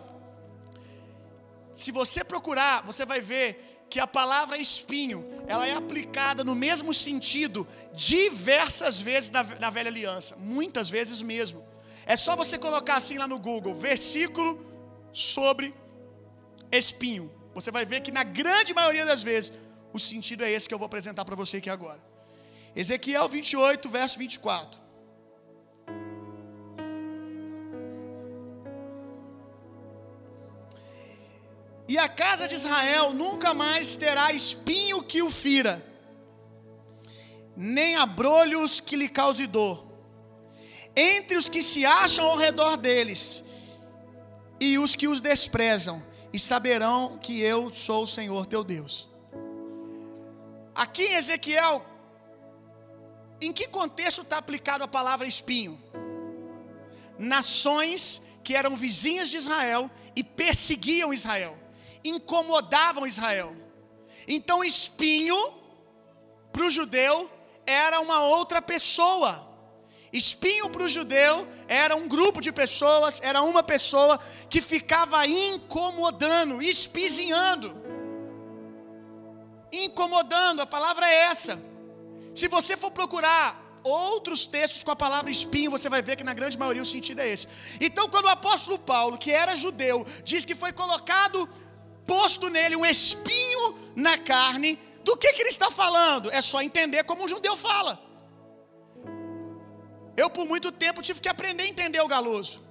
Se você procurar, você vai ver que a palavra espinho, ela é aplicada no mesmo sentido diversas vezes na, na velha aliança, muitas vezes mesmo. É só você colocar assim lá no Google, versículo sobre espinho. Você vai ver que na grande maioria das vezes o sentido é esse que eu vou apresentar para você aqui agora. Ezequiel 28, verso 24. E a casa de Israel nunca mais terá espinho que o fira, nem abrolhos que lhe cause dor. Entre os que se acham ao redor deles e os que os desprezam, e saberão que eu sou o Senhor teu Deus. Aqui em Ezequiel, em que contexto está aplicado a palavra espinho? Nações que eram vizinhas de Israel e perseguiam Israel, incomodavam Israel. Então, espinho para o judeu era uma outra pessoa. Espinho para o judeu era um grupo de pessoas, era uma pessoa que ficava incomodando, espizinhando. Incomodando, a palavra é essa. Se você for procurar outros textos com a palavra espinho, você vai ver que na grande maioria o sentido é esse. Então, quando o apóstolo Paulo, que era judeu, diz que foi colocado, posto nele um espinho na carne, do que, que ele está falando? É só entender como um judeu fala. Eu, por muito tempo, tive que aprender a entender o galoso.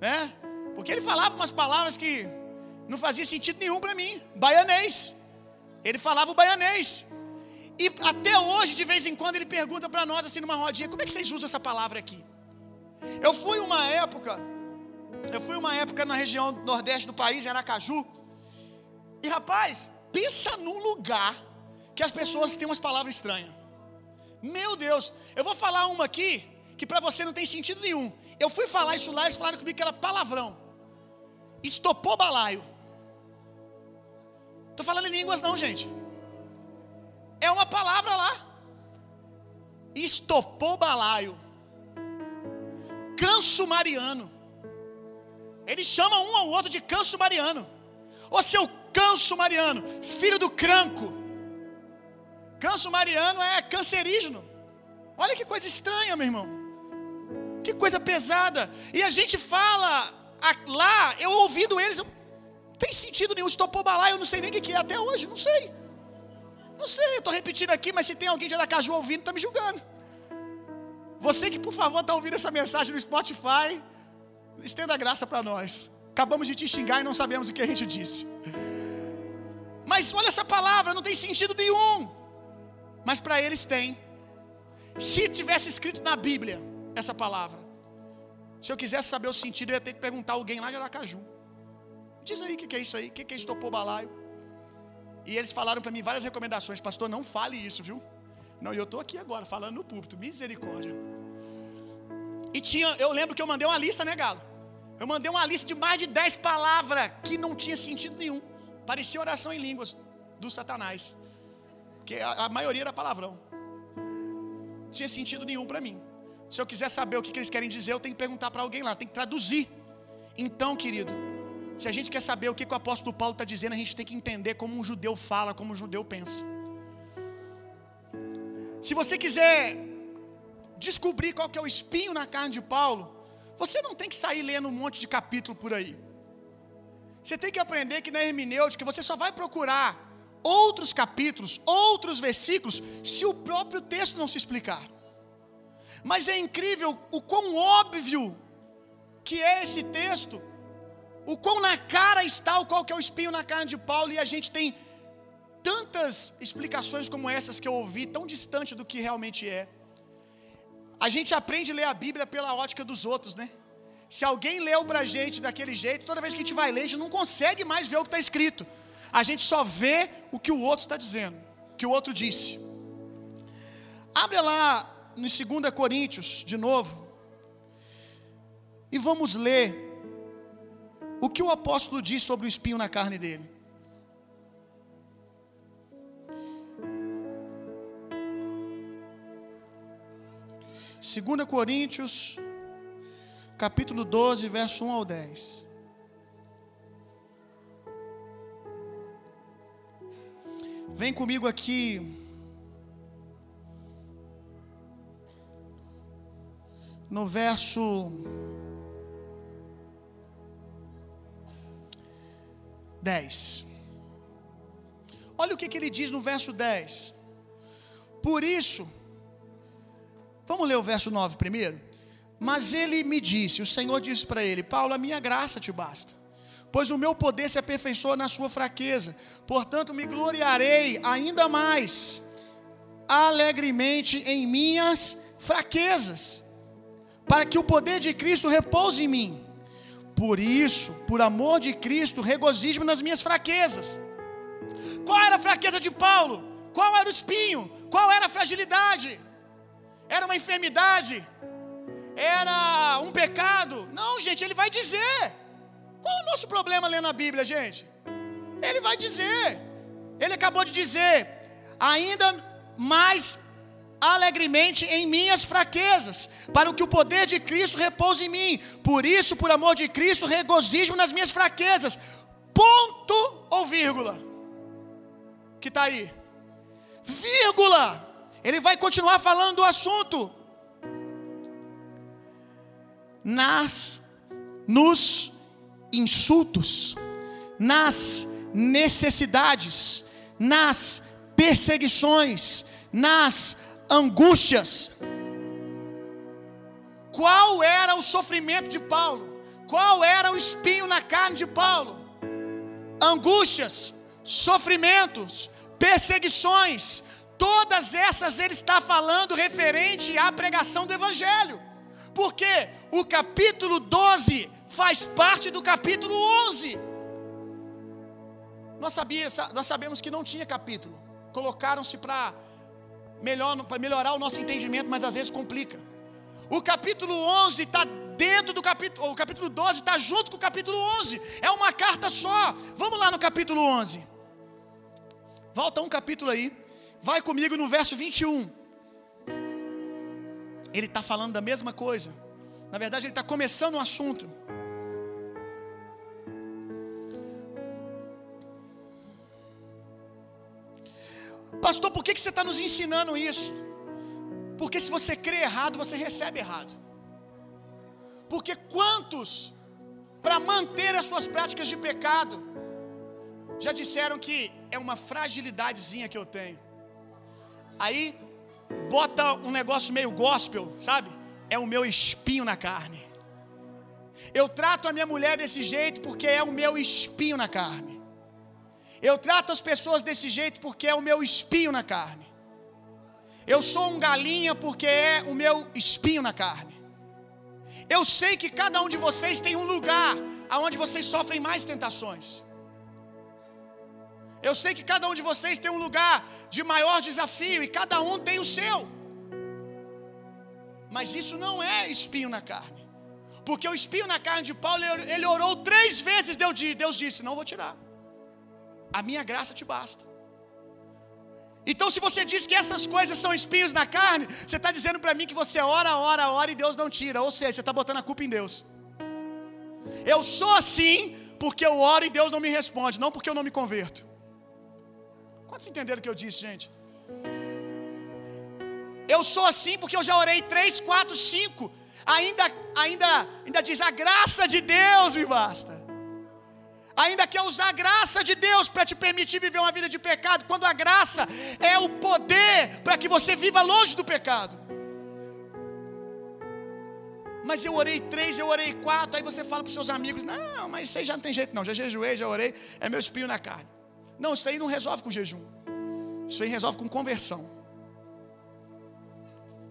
Né? Porque ele falava umas palavras que não fazia sentido nenhum para mim. Baianês. Ele falava o baianês. E até hoje, de vez em quando, ele pergunta para nós, assim, numa rodinha: como é que vocês usam essa palavra aqui? Eu fui uma época, eu fui uma época na região nordeste do país, em Aracaju, E rapaz, pensa num lugar que as pessoas têm umas palavras estranhas. Meu Deus, eu vou falar uma aqui que para você não tem sentido nenhum. Eu fui falar isso lá eles falaram comigo que era palavrão. Estopou balaio. Estou falando em línguas não, gente. É uma palavra lá. Estopou balaio. Canso mariano. Eles chamam um ao outro de canso mariano. Ô seu canso mariano, filho do cranco. Canso mariano é cancerígeno. Olha que coisa estranha, meu irmão. Que coisa pesada. E a gente fala lá, eu ouvindo eles, não tem sentido nenhum. Estopou balaio, eu não sei nem o que é até hoje, não sei. Não sei, eu estou repetindo aqui, mas se tem alguém de Aracaju ouvindo, está me julgando. Você que, por favor, está ouvindo essa mensagem no Spotify, estenda a graça para nós. Acabamos de te xingar e não sabemos o que a gente disse. Mas olha essa palavra, não tem sentido nenhum. Mas para eles tem. Se tivesse escrito na Bíblia essa palavra, se eu quisesse saber o sentido, eu ia ter que perguntar alguém lá de Aracaju. Diz aí o que, que é isso aí, o que, que é estopou balaio. E eles falaram para mim várias recomendações, pastor, não fale isso, viu? Não, e eu estou aqui agora falando no púlpito, misericórdia. E tinha, eu lembro que eu mandei uma lista, né, Galo? Eu mandei uma lista de mais de 10 palavras que não tinha sentido nenhum. Parecia oração em línguas do Satanás. Porque a, a maioria era palavrão. Não tinha sentido nenhum para mim. Se eu quiser saber o que, que eles querem dizer, eu tenho que perguntar para alguém lá, tem que traduzir. Então, querido, se a gente quer saber o que, que o apóstolo Paulo está dizendo, a gente tem que entender como um judeu fala, como um judeu pensa. Se você quiser descobrir qual que é o espinho na carne de Paulo, você não tem que sair lendo um monte de capítulo por aí. Você tem que aprender que na hermenêutica você só vai procurar outros capítulos, outros versículos, se o próprio texto não se explicar. Mas é incrível o quão óbvio que é esse texto, o quão na cara está o qual que é o espinho na carne de Paulo, e a gente tem tantas explicações como essas que eu ouvi, tão distante do que realmente é. A gente aprende a ler a Bíblia pela ótica dos outros, né? Se alguém leu pra gente daquele jeito, toda vez que a gente vai ler, a gente não consegue mais ver o que está escrito. A gente só vê o que o outro está dizendo, o que o outro disse. Abre lá no 2 Coríntios, de novo, e vamos ler o que o apóstolo diz sobre o espinho na carne dele. Segunda Coríntios, capítulo 12, verso 1 ao 10. Vem comigo aqui. No verso dez. Olha o que, que ele diz no verso 10. Por isso, vamos ler o verso 9 primeiro? Mas ele me disse, o Senhor disse para ele: Paulo, a minha graça te basta, pois o meu poder se aperfeiçoa na sua fraqueza. Portanto, me gloriarei ainda mais alegremente em minhas fraquezas, para que o poder de Cristo repouse em mim. Por isso, por amor de Cristo, regozijo nas minhas fraquezas. Qual era a fraqueza de Paulo? Qual era o espinho? Qual era a fragilidade? Era uma enfermidade? Era um pecado? Não, gente, ele vai dizer. Qual o nosso problema lendo a Bíblia, gente? Ele vai dizer. Ele acabou de dizer: ainda mais alegremente em minhas fraquezas, para que o poder de Cristo repouse em mim. Por isso, por amor de Cristo, regozijo nas minhas fraquezas. Ponto ou vírgula? Que está aí. Vírgula. Ele vai continuar falando do assunto. Nas nos insultos, nas necessidades, nas perseguições, nas angústias. Qual era o sofrimento de Paulo? Qual era o espinho na carne de Paulo? Angústias, sofrimentos, perseguições, todas essas ele está falando referente à pregação do Evangelho, porque o capítulo 12 faz parte do capítulo 11. Nós, sabia, nós sabemos que não tinha capítulo. Colocaram-se para melhor, melhorar o nosso entendimento, mas às vezes complica. O capítulo 11 está dentro do capítulo, o capítulo 12 está junto com o capítulo 11. É uma carta só. Vamos lá no capítulo 11. Volta um capítulo aí. Vai comigo no verso 21. Ele está falando da mesma coisa. Na verdade, ele está começando o assunto. Pastor, por que, que você está nos ensinando isso? Porque se você crê errado, você recebe errado. Porque quantos, para manter as suas práticas de pecado, já disseram que é uma fragilidadezinha que eu tenho. Aí, bota um negócio meio gospel, sabe? É o meu espinho na carne. Eu trato a minha mulher desse jeito porque é o meu espinho na carne. Eu trato as pessoas desse jeito porque é o meu espinho na carne. Eu sou um galinha porque é o meu espinho na carne. Eu sei que cada um de vocês tem um lugar aonde vocês sofrem mais tentações. Eu sei que cada um de vocês tem um lugar de maior desafio e cada um tem o seu. Mas isso não é espinho na carne. Porque o espinho na carne de Paulo, ele orou três vezes, Deus disse: Não vou tirar. A minha graça te basta. Então, se você diz que essas coisas são espinhos na carne, você está dizendo para mim que você ora, ora, ora e Deus não tira. Ou seja, você está botando a culpa em Deus. Eu sou assim porque eu oro e Deus não me responde, não porque eu não me converto. Quantos entenderam o que eu disse, gente? Eu sou assim porque eu já orei três, quatro, cinco. Ainda, ainda, ainda diz a graça de Deus me basta. Ainda quer usar a graça de Deus para te permitir viver uma vida de pecado, quando a graça é o poder para que você viva longe do pecado. Mas eu orei três, eu orei quatro, aí você fala para os seus amigos: Não, mas isso aí já não tem jeito, não. Já jejuei, já orei, é meu espinho na carne. Não, isso aí não resolve com jejum. Isso aí resolve com conversão.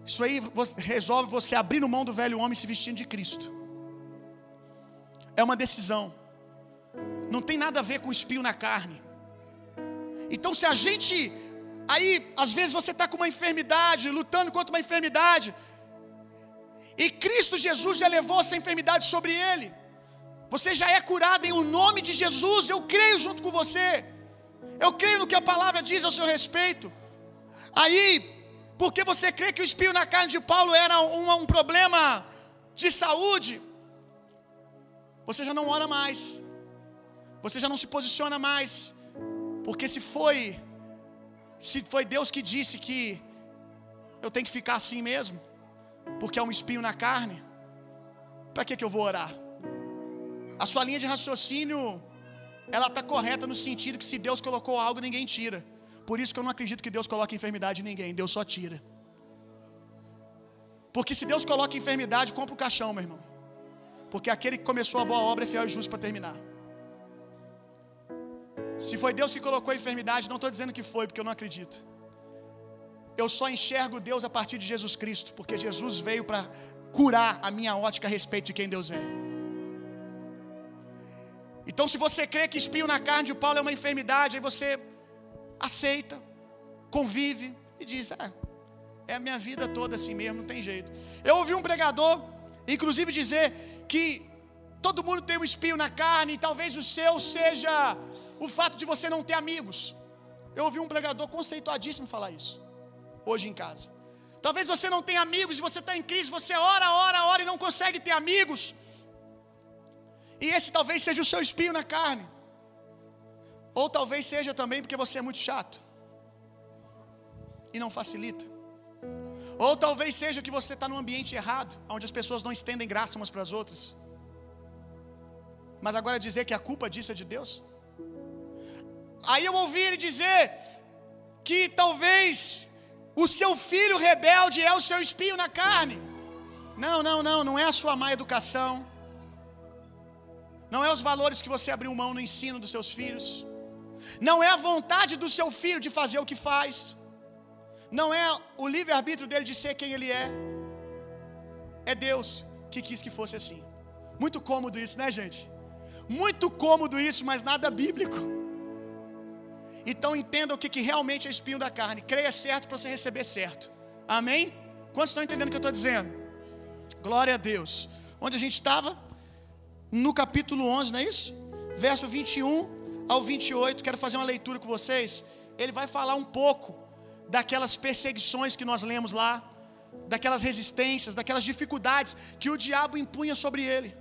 Isso aí resolve você abrir mão do velho homem e se vestindo de Cristo. É uma decisão. Não tem nada a ver com espinho na carne. Então, se a gente. Aí, às vezes você está com uma enfermidade, lutando contra uma enfermidade. E Cristo Jesus já levou essa enfermidade sobre ele. Você já é curado em o nome de Jesus. Eu creio junto com você. Eu creio no que a palavra diz ao seu respeito. Aí, porque você crê que o espinho na carne de Paulo era um, um problema de saúde, você já não ora mais. Você já não se posiciona mais. Porque se foi se foi Deus que disse que eu tenho que ficar assim mesmo, porque é um espinho na carne, para que que eu vou orar? A sua linha de raciocínio ela está correta no sentido que se Deus colocou algo, ninguém tira. Por isso que eu não acredito que Deus coloque enfermidade em ninguém, Deus só tira. Porque se Deus coloca enfermidade, compra o caixão, meu irmão. Porque aquele que começou a boa obra é fiel e justo para terminar. Se foi Deus que colocou a enfermidade, não estou dizendo que foi, porque eu não acredito. Eu só enxergo Deus a partir de Jesus Cristo, porque Jesus veio para curar a minha ótica a respeito de quem Deus é. Então, se você crê que espinho na carne de Paulo é uma enfermidade, aí você aceita, convive e diz: ah, é a minha vida toda assim mesmo, não tem jeito. Eu ouvi um pregador, inclusive, dizer que todo mundo tem um espinho na carne, e talvez o seu seja o fato de você não ter amigos. Eu ouvi um pregador conceituadíssimo falar isso, hoje em casa. Talvez você não tenha amigos e você está em crise, você ora, ora, ora e não consegue ter amigos. E esse talvez seja o seu espinho na carne. Ou talvez seja também porque você é muito chato e não facilita. Ou talvez seja que você está num ambiente errado, onde as pessoas não estendem graça umas para as outras. Mas agora dizer que a culpa disso é de Deus? Aí eu ouvi ele dizer que talvez o seu filho rebelde é o seu espinho na carne. Não, não, não, não é a sua má educação. Não é os valores que você abriu mão no ensino dos seus filhos. Não é a vontade do seu filho de fazer o que faz. Não é o livre-arbítrio dele de ser quem ele é. É Deus que quis que fosse assim. Muito cômodo isso, né, gente? Muito cômodo isso, mas nada bíblico. Então entenda o que, que realmente é espinho da carne. Creia certo para você receber certo. Amém? Quantos estão entendendo o que eu estou dizendo? Glória a Deus. Onde a gente estava? No capítulo 11, não é isso? Verso 21 ao 28. Quero fazer uma leitura com vocês. Ele vai falar um pouco daquelas perseguições que nós lemos lá, daquelas resistências, daquelas dificuldades que o diabo impunha sobre ele.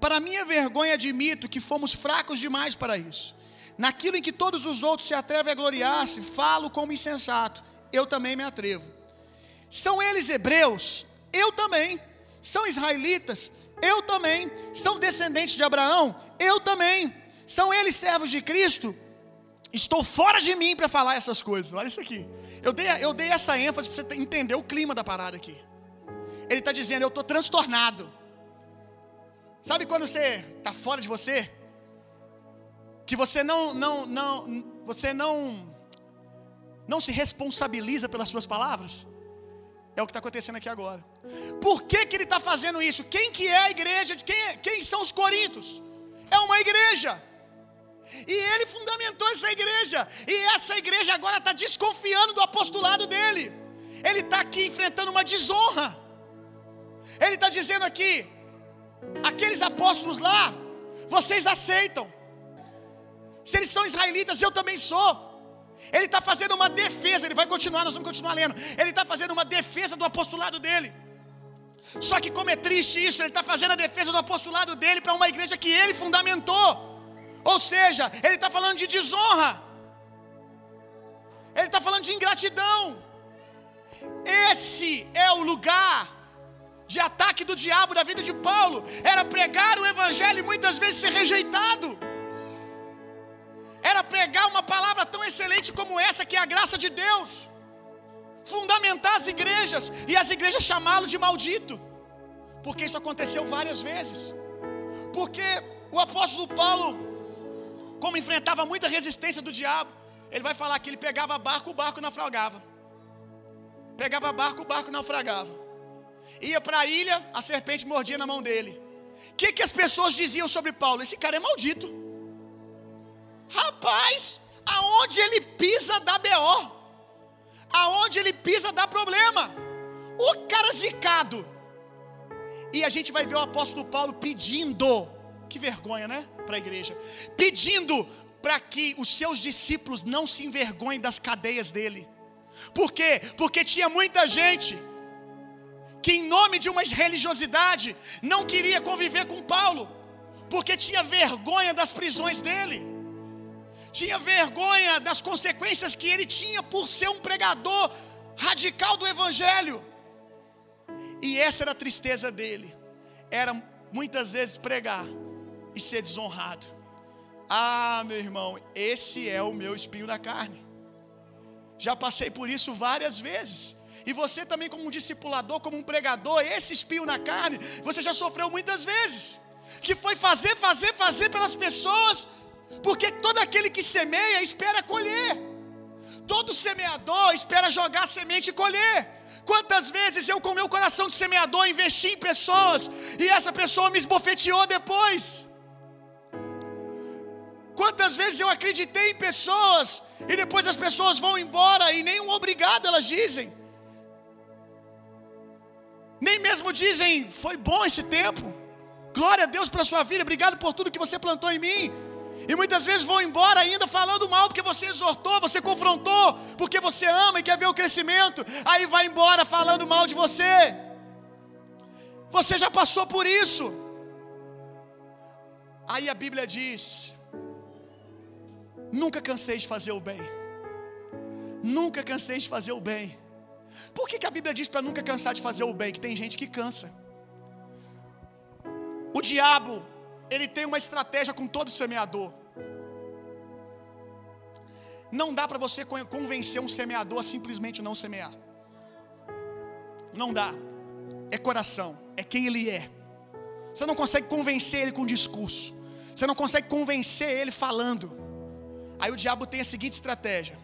Para minha vergonha, admito que fomos fracos demais para isso. Naquilo em que todos os outros se atrevem a gloriar-se, falo como insensato. Eu também me atrevo. São eles hebreus? Eu também. São israelitas? Eu também. São descendentes de Abraão? Eu também. São eles servos de Cristo? Estou fora de mim para falar essas coisas. Olha isso aqui. Eu dei, eu dei essa ênfase para você entender o clima da parada aqui. Ele está dizendo: Eu estou transtornado. Sabe quando você está fora de você? Que você não, não, não, você não, não se responsabiliza pelas suas palavras? É o que está acontecendo aqui agora. Por que, que ele está fazendo isso? Quem que é a igreja? Quem, quem são os corintos? É uma igreja. E ele fundamentou essa igreja. E essa igreja agora está desconfiando do apostolado dele. Ele está aqui enfrentando uma desonra. Ele está dizendo aqui: aqueles apóstolos lá, vocês aceitam. Se eles são israelitas, eu também sou. Ele está fazendo uma defesa, ele vai continuar, nós vamos continuar lendo. Ele está fazendo uma defesa do apostolado dele. Só que, como é triste isso, ele está fazendo a defesa do apostolado dele para uma igreja que ele fundamentou. Ou seja, ele está falando de desonra, ele está falando de ingratidão. Esse é o lugar de ataque do diabo da vida de Paulo, era pregar o evangelho e muitas vezes ser rejeitado. Era pregar uma palavra tão excelente como essa, que é a graça de Deus. Fundamentar as igrejas e as igrejas chamá-lo de maldito. Porque isso aconteceu várias vezes. Porque o apóstolo Paulo, como enfrentava muita resistência do diabo, ele vai falar que ele pegava barco, o barco naufragava. Pegava barco, o barco naufragava. Ia para a ilha, a serpente mordia na mão dele. O que, que as pessoas diziam sobre Paulo? Esse cara é maldito. Rapaz, aonde ele pisa dá BO. Aonde ele pisa dá problema. O cara zicado. E a gente vai ver o apóstolo Paulo pedindo, que vergonha, né? Para a igreja, pedindo para que os seus discípulos não se envergonhem das cadeias dele. Por quê? Porque tinha muita gente que, em nome de uma religiosidade, não queria conviver com Paulo, porque tinha vergonha das prisões dele, tinha vergonha das consequências que ele tinha por ser um pregador radical do Evangelho. E essa era a tristeza dele, era muitas vezes pregar e ser desonrado. Ah, meu irmão, esse é o meu espinho da carne. Já passei por isso várias vezes. E você também, como um discipulador, como um pregador, esse espinho na carne, você já sofreu muitas vezes. Que foi fazer, fazer, fazer pelas pessoas, porque todo aquele que semeia espera colher. Todo semeador espera jogar semente e colher. Quantas vezes eu, com meu coração de semeador, investi em pessoas e essa pessoa me esbofeteou depois? Quantas vezes eu acreditei em pessoas e depois as pessoas vão embora e nenhum obrigado elas dizem. Nem mesmo dizem, foi bom esse tempo. Glória a Deus pela sua vida, obrigado por tudo que você plantou em mim. E muitas vezes vão embora ainda falando mal porque você exortou, você confrontou, porque você ama e quer ver o crescimento. Aí vai embora falando mal de você. Você já passou por isso. Aí a Bíblia diz: Nunca cansei de fazer o bem. Nunca cansei de fazer o bem. Por que, que a Bíblia diz para nunca cansar de fazer o bem? Que tem gente que cansa. O diabo, ele tem uma estratégia com todo semeador. Não dá para você convencer um semeador a simplesmente não semear. Não dá. É coração, é quem ele é. Você não consegue convencer ele com discurso. Você não consegue convencer ele falando. Aí o diabo tem a seguinte estratégia: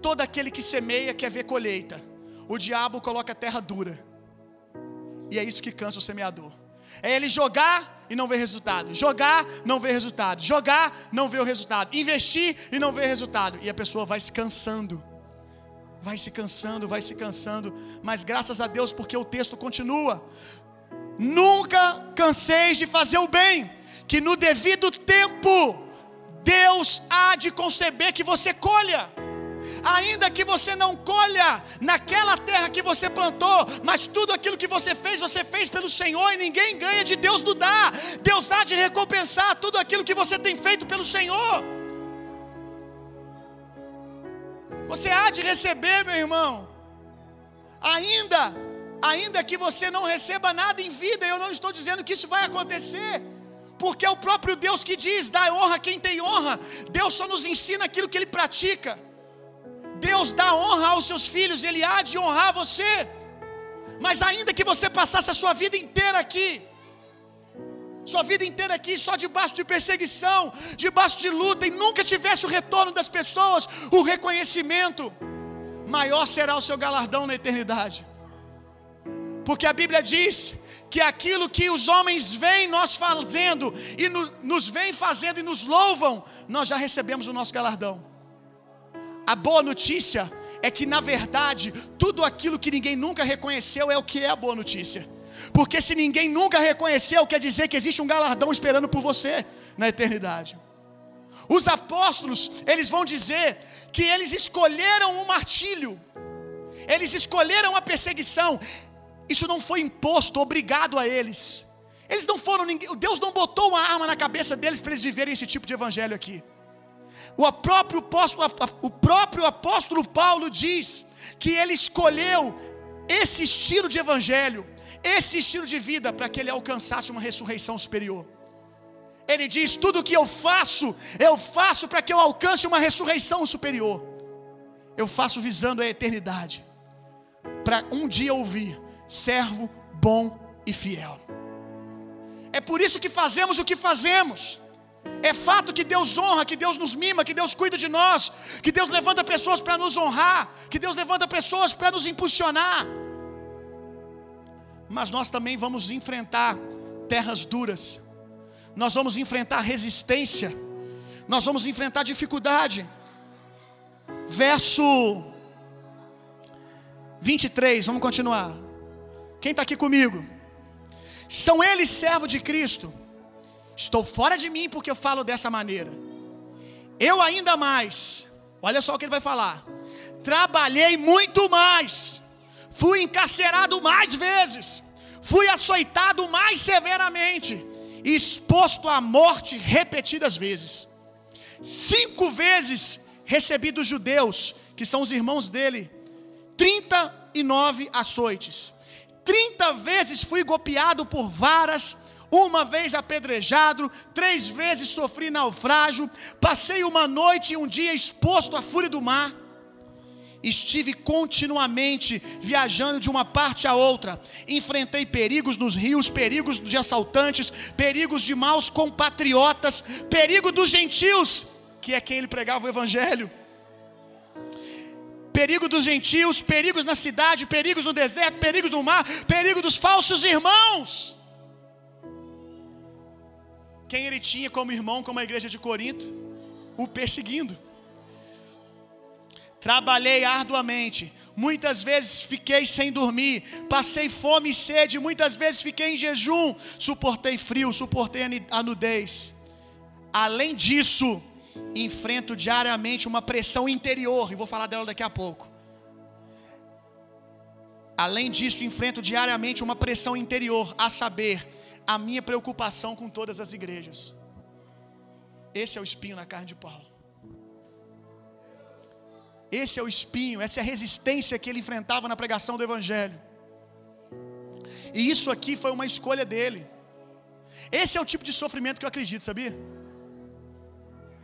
todo aquele que semeia quer ver colheita. O diabo coloca a terra dura. E é isso que cansa o semeador. É ele jogar e não ver resultado. Jogar, não ver resultado. Jogar, não ver o resultado. Investir e não ver resultado. E a pessoa vai se cansando. Vai se cansando, vai se cansando. Mas graças a Deus, porque o texto continua. Nunca canseis de fazer o bem, que no devido tempo Deus há de conceber que você colha ainda que você não colha naquela terra que você plantou, mas tudo aquilo que você fez, você fez pelo Senhor e ninguém ganha de Deus do dar. Deus há de recompensar tudo aquilo que você tem feito pelo Senhor. Você há de receber, meu irmão. Ainda, ainda que você não receba nada em vida, eu não estou dizendo que isso vai acontecer porque é o próprio Deus que diz: dá honra a quem tem honra. Deus só nos ensina aquilo que Ele pratica. Deus dá honra aos seus filhos, Ele há de honrar você. Mas ainda que você passasse a sua vida inteira aqui, sua vida inteira aqui só debaixo de perseguição, debaixo de luta e nunca tivesse o retorno das pessoas, o reconhecimento, maior será o seu galardão na eternidade. Porque a Bíblia diz que aquilo que os homens veem nós fazendo e no, nos veem fazendo e nos louvam, nós já recebemos o nosso galardão. A boa notícia é que, na verdade, tudo aquilo que ninguém nunca reconheceu é o que é a boa notícia. Porque se ninguém nunca reconheceu, quer dizer que existe um galardão esperando por você na eternidade. Os apóstolos, eles vão dizer que eles escolheram o martírio, eles escolheram a perseguição, isso não foi imposto, obrigado a eles. Eles não foram Deus não botou uma arma na cabeça deles para eles viverem esse tipo de evangelho aqui. O próprio apóstolo, o próprio apóstolo Paulo diz que ele escolheu esse estilo de evangelho, esse estilo de vida para que ele alcançasse uma ressurreição superior. Ele diz: tudo que eu faço, eu faço para que eu alcance uma ressurreição superior. Eu faço visando a eternidade, para um dia ouvir: servo bom e fiel. É por isso que fazemos o que fazemos. É fato que Deus honra, que Deus nos mima, que Deus cuida de nós, que Deus levanta pessoas para nos honrar, que Deus levanta pessoas para nos impulsionar. Mas nós também vamos enfrentar terras duras, nós vamos enfrentar resistência, nós vamos enfrentar dificuldade. Verso 23, vamos continuar. Quem está aqui comigo? São eles servos de Cristo Estou fora de mim porque eu falo dessa maneira. Eu ainda mais, olha só o que ele vai falar. Trabalhei muito mais, fui encarcerado mais vezes, fui açoitado mais severamente, exposto à morte repetidas vezes. Cinco vezes recebi dos judeus, que são os irmãos dele, 39 açoites. Trinta vezes fui golpeado por varas uma vez apedrejado, três vezes sofri naufrágio, passei uma noite e um dia exposto à fúria do mar. Estive continuamente viajando de uma parte a outra. Enfrentei perigos nos rios, perigos de assaltantes, perigos de maus compatriotas, perigo dos gentios, que é quem ele pregava o evangelho. Perigo dos gentios, perigos na cidade, perigos no deserto, perigos no mar, perigo dos falsos irmãos quem ele tinha como irmão, como a igreja de Corinto, o perseguindo. Trabalhei arduamente, muitas vezes fiquei sem dormir, passei fome e sede, muitas vezes fiquei em jejum, suportei frio, suportei a nudez. Além disso, enfrento diariamente uma pressão interior, e vou falar dela daqui a pouco. Além disso, enfrento diariamente uma pressão interior, a saber, a minha preocupação com todas as igrejas. Esse é o espinho na carne de Paulo. Esse é o espinho, essa é a resistência que ele enfrentava na pregação do Evangelho. E isso aqui foi uma escolha dele. Esse é o tipo de sofrimento que eu acredito, sabia?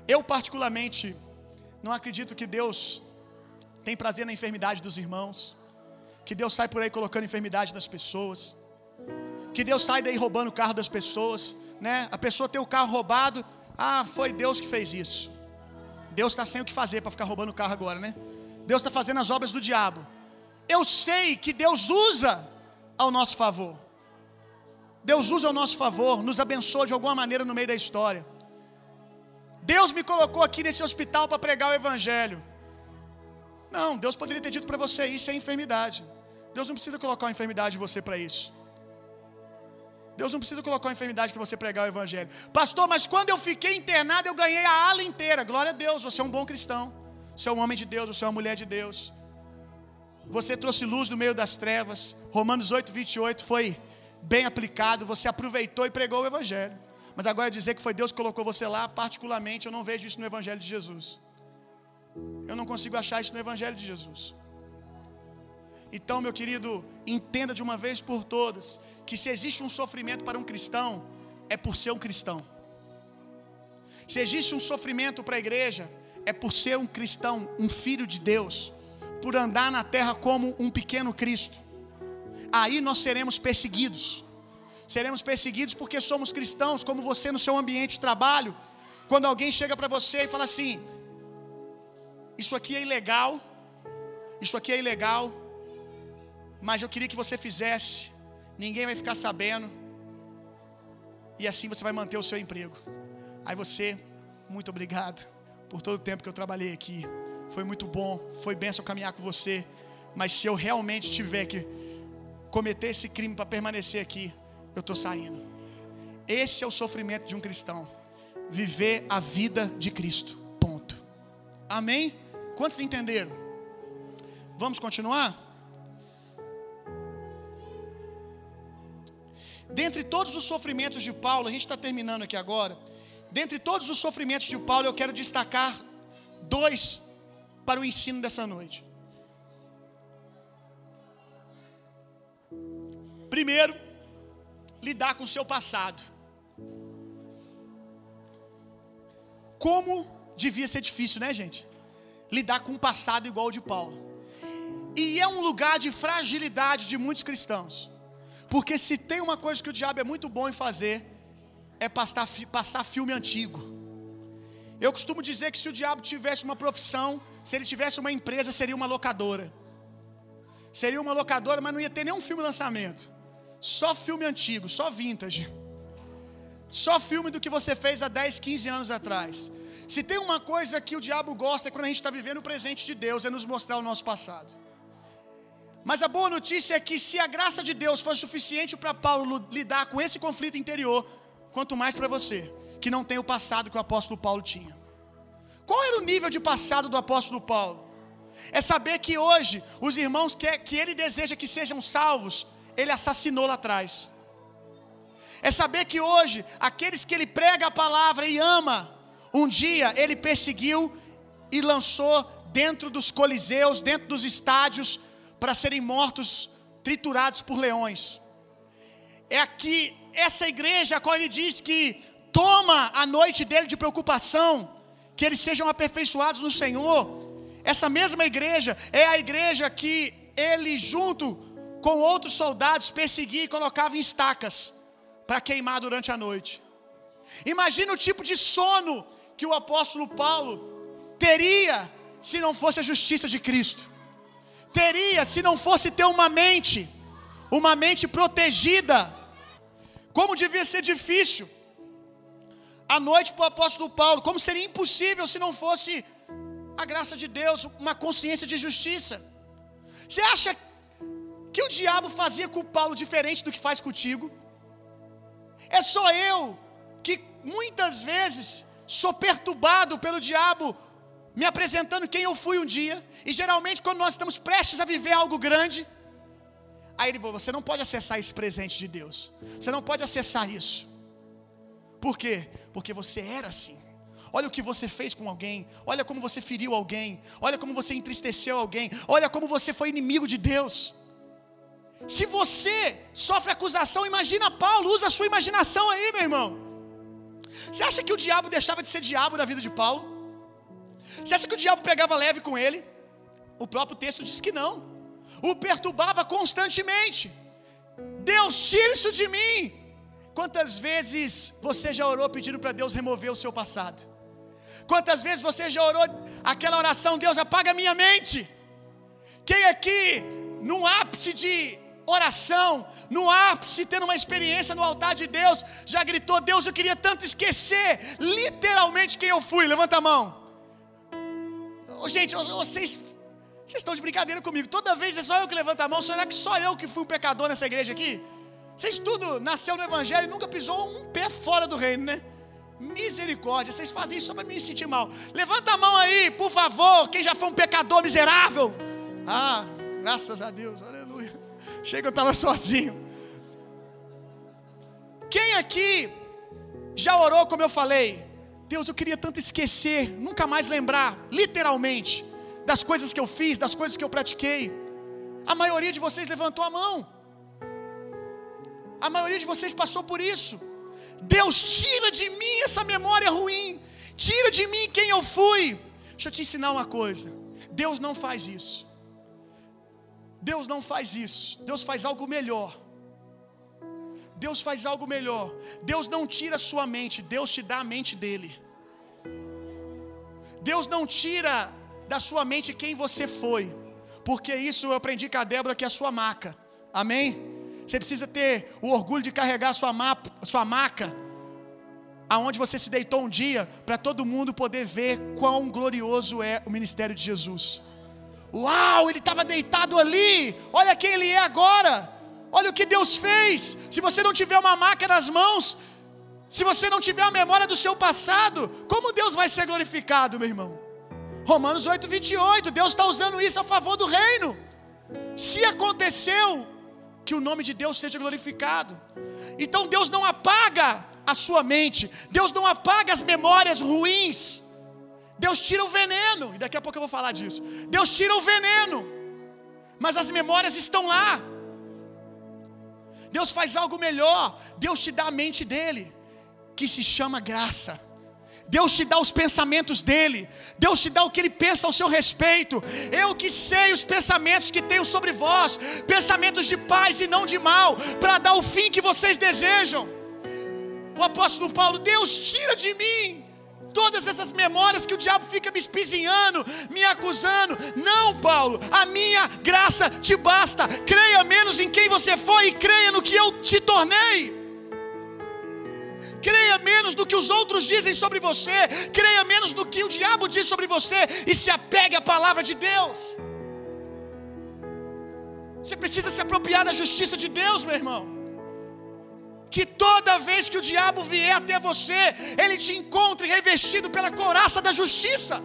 Eu, particularmente, não acredito que Deus tem prazer na enfermidade dos irmãos, que Deus sai por aí colocando enfermidade nas pessoas que Deus sai daí roubando o carro das pessoas, né? A pessoa tem o carro roubado, ah, foi Deus que fez isso. Deus está sem o que fazer para ficar roubando o carro agora, né? Deus está fazendo as obras do diabo. Eu sei que Deus usa ao nosso favor. Deus usa ao nosso favor, nos abençoa de alguma maneira no meio da história. Deus me colocou aqui nesse hospital para pregar o evangelho. Não, Deus poderia ter dito para você isso é enfermidade. Deus não precisa colocar uma enfermidade em você para isso. Deus não precisa colocar uma enfermidade para você pregar o evangelho. Pastor, mas quando eu fiquei internado, eu ganhei a ala inteira. Glória a Deus, você é um bom cristão. Você é um homem de Deus, você é uma mulher de Deus. Você trouxe luz no meio das trevas. Romanos 8, 28 foi bem aplicado. Você aproveitou e pregou o evangelho. Mas agora dizer que foi Deus que colocou você lá, particularmente, eu não vejo isso no evangelho de Jesus. Eu não consigo achar isso no evangelho de Jesus. Então, meu querido, entenda de uma vez por todas que se existe um sofrimento para um cristão, é por ser um cristão. Se existe um sofrimento para a igreja, é por ser um cristão, um filho de Deus, por andar na terra como um pequeno Cristo. Aí nós seremos perseguidos. Seremos perseguidos porque somos cristãos, como você no seu ambiente de trabalho. Quando alguém chega para você e fala assim: Isso aqui é ilegal, isso aqui é ilegal, mas eu queria que você fizesse, ninguém vai ficar sabendo, e assim você vai manter o seu emprego. Aí você, muito obrigado por todo o tempo que eu trabalhei aqui, foi muito bom, foi benção caminhar com você, mas se eu realmente tiver que cometer esse crime para permanecer aqui, eu estou saindo. Esse é o sofrimento de um cristão, viver a vida de Cristo. Ponto. Amém? Quantos entenderam? Vamos continuar? Dentre todos os sofrimentos de Paulo, a gente está terminando aqui agora. Dentre todos os sofrimentos de Paulo, eu quero destacar dois para o ensino dessa noite. Primeiro, lidar com o seu passado. Como devia ser difícil, né, gente? Lidar com um passado igual ao de Paulo. E é um lugar de fragilidade de muitos cristãos. Porque se tem uma coisa que o diabo é muito bom em fazer, é passar, passar filme antigo. Eu costumo dizer que se o diabo tivesse uma profissão, se ele tivesse uma empresa, seria uma locadora. Seria uma locadora, mas não ia ter nenhum filme lançamento. Só filme antigo, só vintage. Só filme do que você fez há 10, 15 anos atrás. Se tem uma coisa que o diabo gosta é quando a gente está vivendo o presente de Deus, é nos mostrar o nosso passado. Mas a boa notícia é que se a graça de Deus fosse suficiente para Paulo lidar com esse conflito interior, quanto mais para você, que não tem o passado que o apóstolo Paulo tinha. Qual era o nível de passado do apóstolo Paulo? É saber que hoje os irmãos que, que ele deseja que sejam salvos, ele assassinou lá atrás. É saber que hoje aqueles que ele prega a palavra e ama, um dia ele perseguiu e lançou dentro dos coliseus, dentro dos estádios, para serem mortos, triturados por leões. É aqui, essa igreja, a qual ele diz que toma a noite dele de preocupação, que eles sejam aperfeiçoados no Senhor. Essa mesma igreja é a igreja que ele, junto com outros soldados, perseguia e colocava em estacas para queimar durante a noite. Imagina o tipo de sono que o apóstolo Paulo teria se não fosse a justiça de Cristo. Teria se não fosse ter uma mente, uma mente protegida. Como devia ser difícil a noite para o apóstolo Paulo, como seria impossível se não fosse a graça de Deus, uma consciência de justiça. Você acha que o diabo fazia com Paulo diferente do que faz contigo? É só eu que muitas vezes sou perturbado pelo diabo me apresentando quem eu fui um dia, e geralmente quando nós estamos prestes a viver algo grande, aí ele falou: você não pode acessar esse presente de Deus, você não pode acessar isso. Por quê? Porque você era assim. Olha o que você fez com alguém, olha como você feriu alguém, olha como você entristeceu alguém, olha como você foi inimigo de Deus. Se você sofre acusação, imagina Paulo, usa a sua imaginação aí, meu irmão. Você acha que o diabo deixava de ser diabo na vida de Paulo? Você acha que o diabo pegava leve com ele? O próprio texto diz que não. O perturbava constantemente. Deus, tira isso de mim. Quantas vezes você já orou pedindo para Deus remover o seu passado? Quantas vezes você já orou aquela oração, Deus apaga minha mente? Quem aqui, num ápice de oração, no ápice, tendo uma experiência no altar de Deus, já gritou: Deus, eu queria tanto esquecer literalmente quem eu fui. Levanta a mão. Gente, vocês, vocês estão de brincadeira comigo. Toda vez é só eu que levanto a mão. Será que só eu que fui um pecador nessa igreja aqui? Vocês tudo nasceu no Evangelho e nunca pisou um pé fora do reino, né? Misericórdia, vocês fazem isso só para me sentir mal. Levanta a mão aí, por favor, quem já foi um pecador miserável. Ah, graças a Deus, aleluia. Chega, eu estava sozinho. Quem aqui já orou, como eu falei? Deus, eu queria tanto esquecer, nunca mais lembrar, literalmente, das coisas que eu fiz, das coisas que eu pratiquei. A maioria de vocês levantou a mão. A maioria de vocês passou por isso. Deus, tira de mim essa memória ruim. Tira de mim quem eu fui. Deixa eu te ensinar uma coisa. Deus não faz isso. Deus não faz isso. Deus faz algo melhor. Deus faz algo melhor. Deus não tira a sua mente, Deus te dá a mente dele. Deus não tira da sua mente quem você foi. Porque isso eu aprendi com a Débora que é a sua maca. Amém? Você precisa ter o orgulho de carregar a sua, sua maca aonde você se deitou um dia, para todo mundo poder ver quão glorioso é o ministério de Jesus. Uau, ele estava deitado ali. Olha quem ele é agora. Olha o que Deus fez. Se você não tiver uma maca nas mãos, se você não tiver a memória do seu passado, como Deus vai ser glorificado, meu irmão? Romanos 8, 28. Deus está usando isso a favor do reino. Se aconteceu, que o nome de Deus seja glorificado. Então Deus não apaga a sua mente, Deus não apaga as memórias ruins. Deus tira o veneno, e daqui a pouco eu vou falar disso. Deus tira o veneno, mas as memórias estão lá. Deus faz algo melhor, Deus te dá a mente dele, que se chama graça. Deus te dá os pensamentos dele, Deus te dá o que ele pensa ao seu respeito. Eu que sei os pensamentos que tenho sobre vós, pensamentos de paz e não de mal, para dar o fim que vocês desejam. O apóstolo Paulo, Deus tira de mim todas essas memórias que o diabo fica me espizinhando, me acusando. Não, Paulo, a minha graça te basta. Creia menos em quem você foi e creia no que eu te tornei. Creia menos do que os outros dizem sobre você, creia menos do que o diabo diz sobre você e se apegue à palavra de Deus. Você precisa se apropriar da justiça de Deus, meu irmão que toda vez que o diabo vier até você, ele te encontre revestido pela coraça da justiça.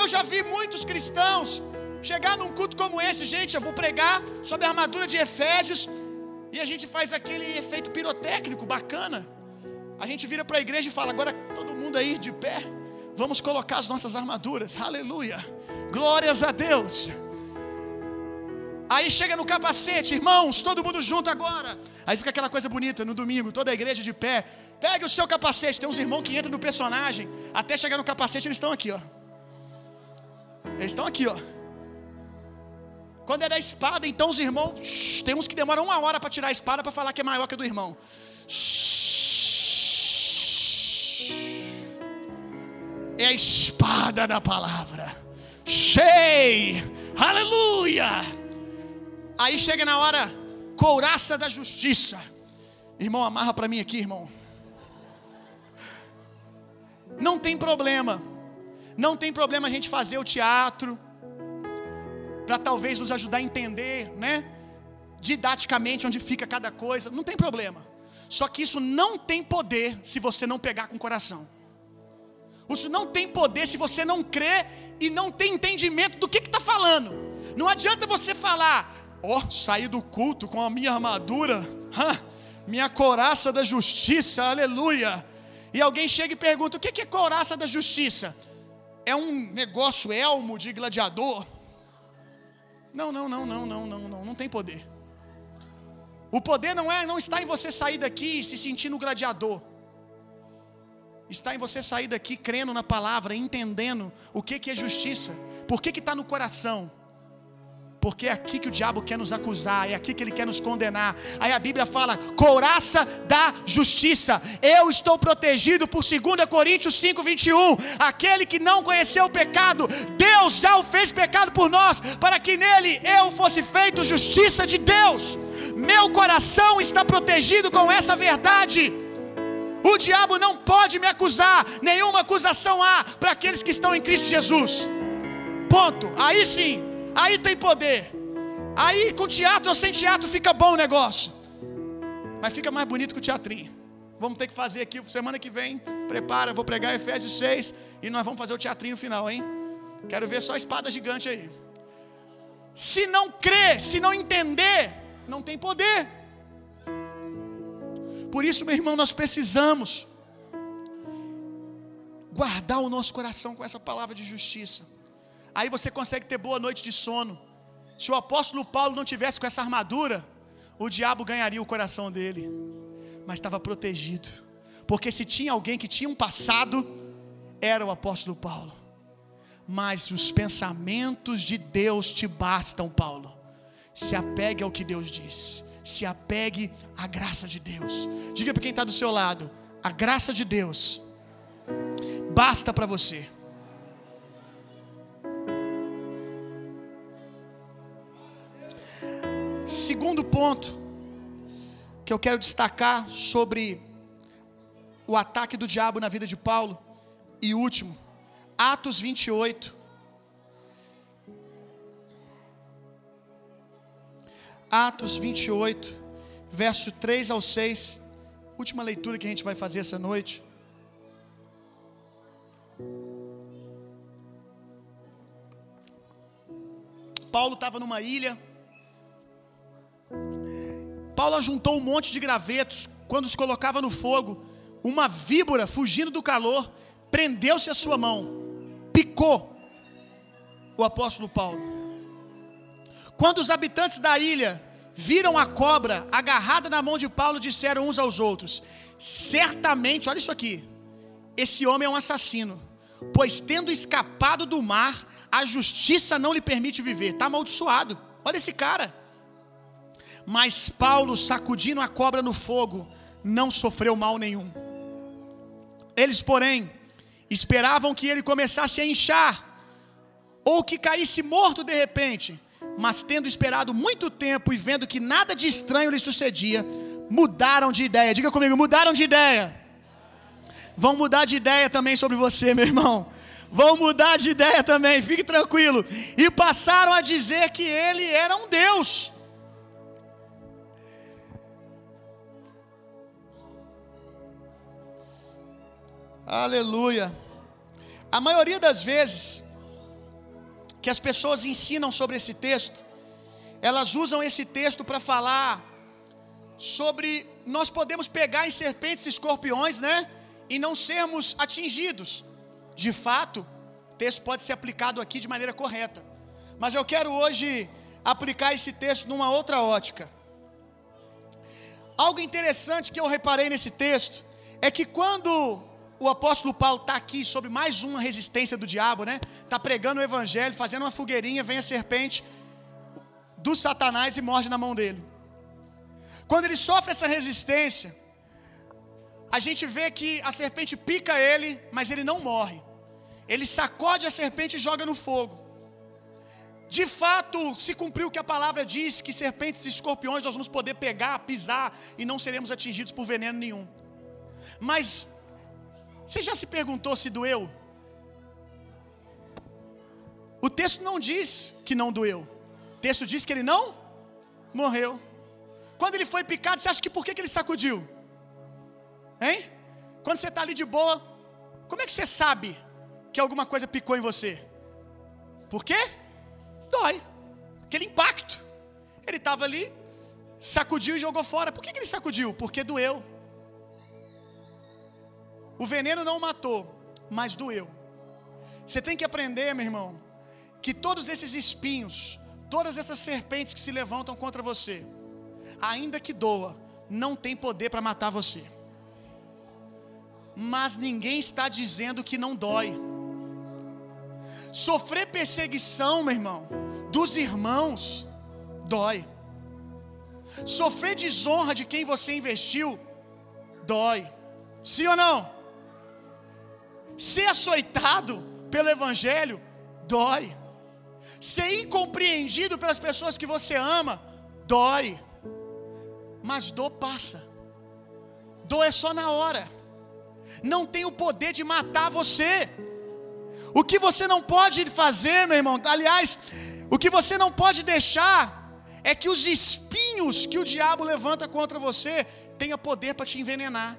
Eu já vi muitos cristãos chegar num culto como esse, gente, eu vou pregar sobre a armadura de Efésios, e a gente faz aquele efeito pirotécnico bacana. A gente vira para a igreja e fala: agora todo mundo aí de pé, vamos colocar as nossas armaduras, aleluia, glórias a Deus. Aí chega no capacete, irmãos, todo mundo junto agora. Aí fica aquela coisa bonita no domingo, toda a igreja de pé. Pegue o seu capacete. Tem uns irmãos que entram no personagem. Até chegar no capacete, eles estão aqui, ó. Eles estão aqui, ó. Quando é da espada, então os irmãos. Shh, tem uns que demoram uma hora para tirar a espada para falar que é maior que a do irmão. Shh. É a espada da palavra. Cheio. Aleluia. Aí chega na hora, couraça da justiça. Irmão, amarra para mim aqui, irmão. Não tem problema. Não tem problema a gente fazer o teatro para talvez nos ajudar a entender, né? Didaticamente onde fica cada coisa, não tem problema. Só que isso não tem poder se você não pegar com o coração. Isso não tem poder se você não crê e não tem entendimento do que está falando. Não adianta você falar, ó, oh, saí do culto com a minha armadura, minha coraça da justiça, aleluia. E alguém chega e pergunta: o que é coraça da justiça? É um negócio elmo de gladiador? Não, não, não, não, não, não, não, não tem poder. O poder não é, não está em você sair daqui se sentindo gladiador. Está em você sair daqui crendo na palavra, entendendo o que, que é justiça, por que está no coração. Porque é aqui que o diabo quer nos acusar, é aqui que ele quer nos condenar. Aí a Bíblia fala: couraça da justiça. Eu estou protegido por 2 Coríntios 5:21. Aquele que não conheceu o pecado, Deus já o fez pecado por nós, para que nele eu fosse feito justiça de Deus. Meu coração está protegido com essa verdade. O diabo não pode me acusar, nenhuma acusação há para aqueles que estão em Cristo Jesus. Ponto. Aí sim, aí tem poder. Aí com teatro ou sem teatro fica bom o negócio. Mas fica mais bonito que o teatrinho. Vamos ter que fazer aqui semana que vem. Prepara, vou pregar Efésios 6 e nós vamos fazer o teatrinho final, hein? Quero ver só a espada gigante aí. Se não crer, se não entender, não tem poder. Por isso, meu irmão, nós precisamos guardar o nosso coração com essa palavra de justiça. Aí você consegue ter boa noite de sono. Se o apóstolo Paulo não tivesse com essa armadura, o diabo ganharia o coração dele. Mas estava protegido. Porque se tinha alguém que tinha um passado, era o apóstolo Paulo. Mas os pensamentos de Deus te bastam, Paulo. Se apegue ao que Deus diz. Se apegue à graça de Deus. Diga para quem está do seu lado: a graça de Deus basta para você. Segundo ponto que eu quero destacar sobre o ataque do diabo na vida de Paulo, e último, Atos 28. Atos 28, verso 3 ao 6, última leitura que a gente vai fazer essa noite. Paulo estava numa ilha, Paulo juntou um monte de gravetos, quando os colocava no fogo, uma víbora fugindo do calor, prendeu-se a sua mão, picou o apóstolo Paulo. Quando os habitantes da ilha viram a cobra agarrada na mão de Paulo, disseram uns aos outros: Certamente, olha isso aqui, esse homem é um assassino, pois tendo escapado do mar, a justiça não lhe permite viver. Está amaldiçoado. Olha esse cara. Mas Paulo, sacudindo a cobra no fogo, não sofreu mal nenhum. Eles, porém, esperavam que ele começasse a inchar, ou que caísse morto de repente. Mas tendo esperado muito tempo e vendo que nada de estranho lhe sucedia, mudaram de ideia. Diga comigo, mudaram de ideia. Vão mudar de ideia também sobre você, meu irmão. Vão mudar de ideia também, fique tranquilo. E passaram a dizer que ele era um Deus. Aleluia. A maioria das vezes que as pessoas ensinam sobre esse texto, elas usam esse texto para falar sobre nós podemos pegar em serpentes e escorpiões, né? E não sermos atingidos. De fato, o texto pode ser aplicado aqui de maneira correta. Mas eu quero hoje aplicar esse texto numa outra ótica. Algo interessante que eu reparei nesse texto é que quando o apóstolo Paulo está aqui sobre mais uma resistência do diabo, né? Está pregando o evangelho, fazendo uma fogueirinha, vem a serpente do Satanás e morde na mão dele. Quando ele sofre essa resistência, a gente vê que a serpente pica ele, mas ele não morre. Ele sacode a serpente e joga no fogo. De fato, se cumpriu o que a palavra diz, que serpentes e escorpiões nós vamos poder pegar, pisar e não seremos atingidos por veneno nenhum. Mas você já se perguntou se doeu? O texto não diz que não doeu. O texto diz que ele não morreu. Quando ele foi picado, você acha que por que, ele sacudiu? Hein? Quando você está ali de boa, como é que você sabe que alguma coisa picou em você? Por quê? Dói. Aquele impacto. Ele estava ali, sacudiu e jogou fora. Por que ele sacudiu? Porque doeu. O veneno não matou, mas doeu. Você tem que aprender, meu irmão, que todos esses espinhos, todas essas serpentes que se levantam contra você, ainda que doa, não tem poder para matar você. Mas ninguém está dizendo que não dói. Sofrer perseguição, meu irmão, dos irmãos dói. Sofrer desonra de quem você investiu dói. Sim ou não? Ser açoitado pelo evangelho dói. Ser incompreendido pelas pessoas que você ama dói. Mas dor passa. Dor é só na hora. Não tem o poder de matar você. O que você não pode fazer, meu irmão, aliás, o que você não pode deixar é que os espinhos que o diabo levanta contra você tenha poder para te envenenar.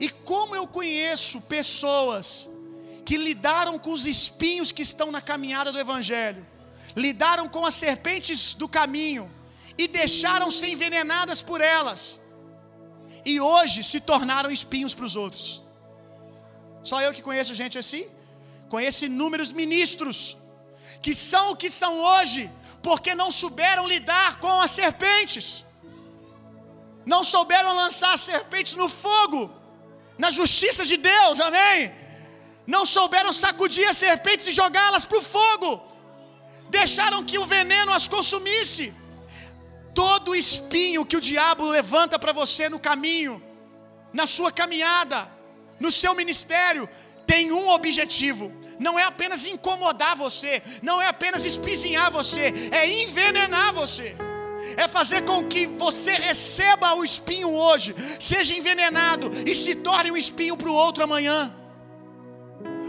E como eu conheço pessoas que lidaram com os espinhos que estão na caminhada do evangelho, lidaram com as serpentes do caminho e deixaram ser envenenadas por elas. E hoje se tornaram espinhos para os outros. Só eu que conheço gente assim? Conheço inúmeros ministros que são o que são hoje, porque não souberam lidar com as serpentes, não souberam lançar as serpentes no fogo, na justiça de Deus, amém? Não souberam sacudir as serpentes e jogá-las para o fogo, deixaram que o veneno as consumisse. Todo espinho que o diabo levanta para você no caminho, na sua caminhada, no seu ministério, tem um objetivo: não é apenas incomodar você, não é apenas espizinhar você, é envenenar você. É fazer com que você receba o espinho hoje, seja envenenado e se torne um espinho para o outro amanhã.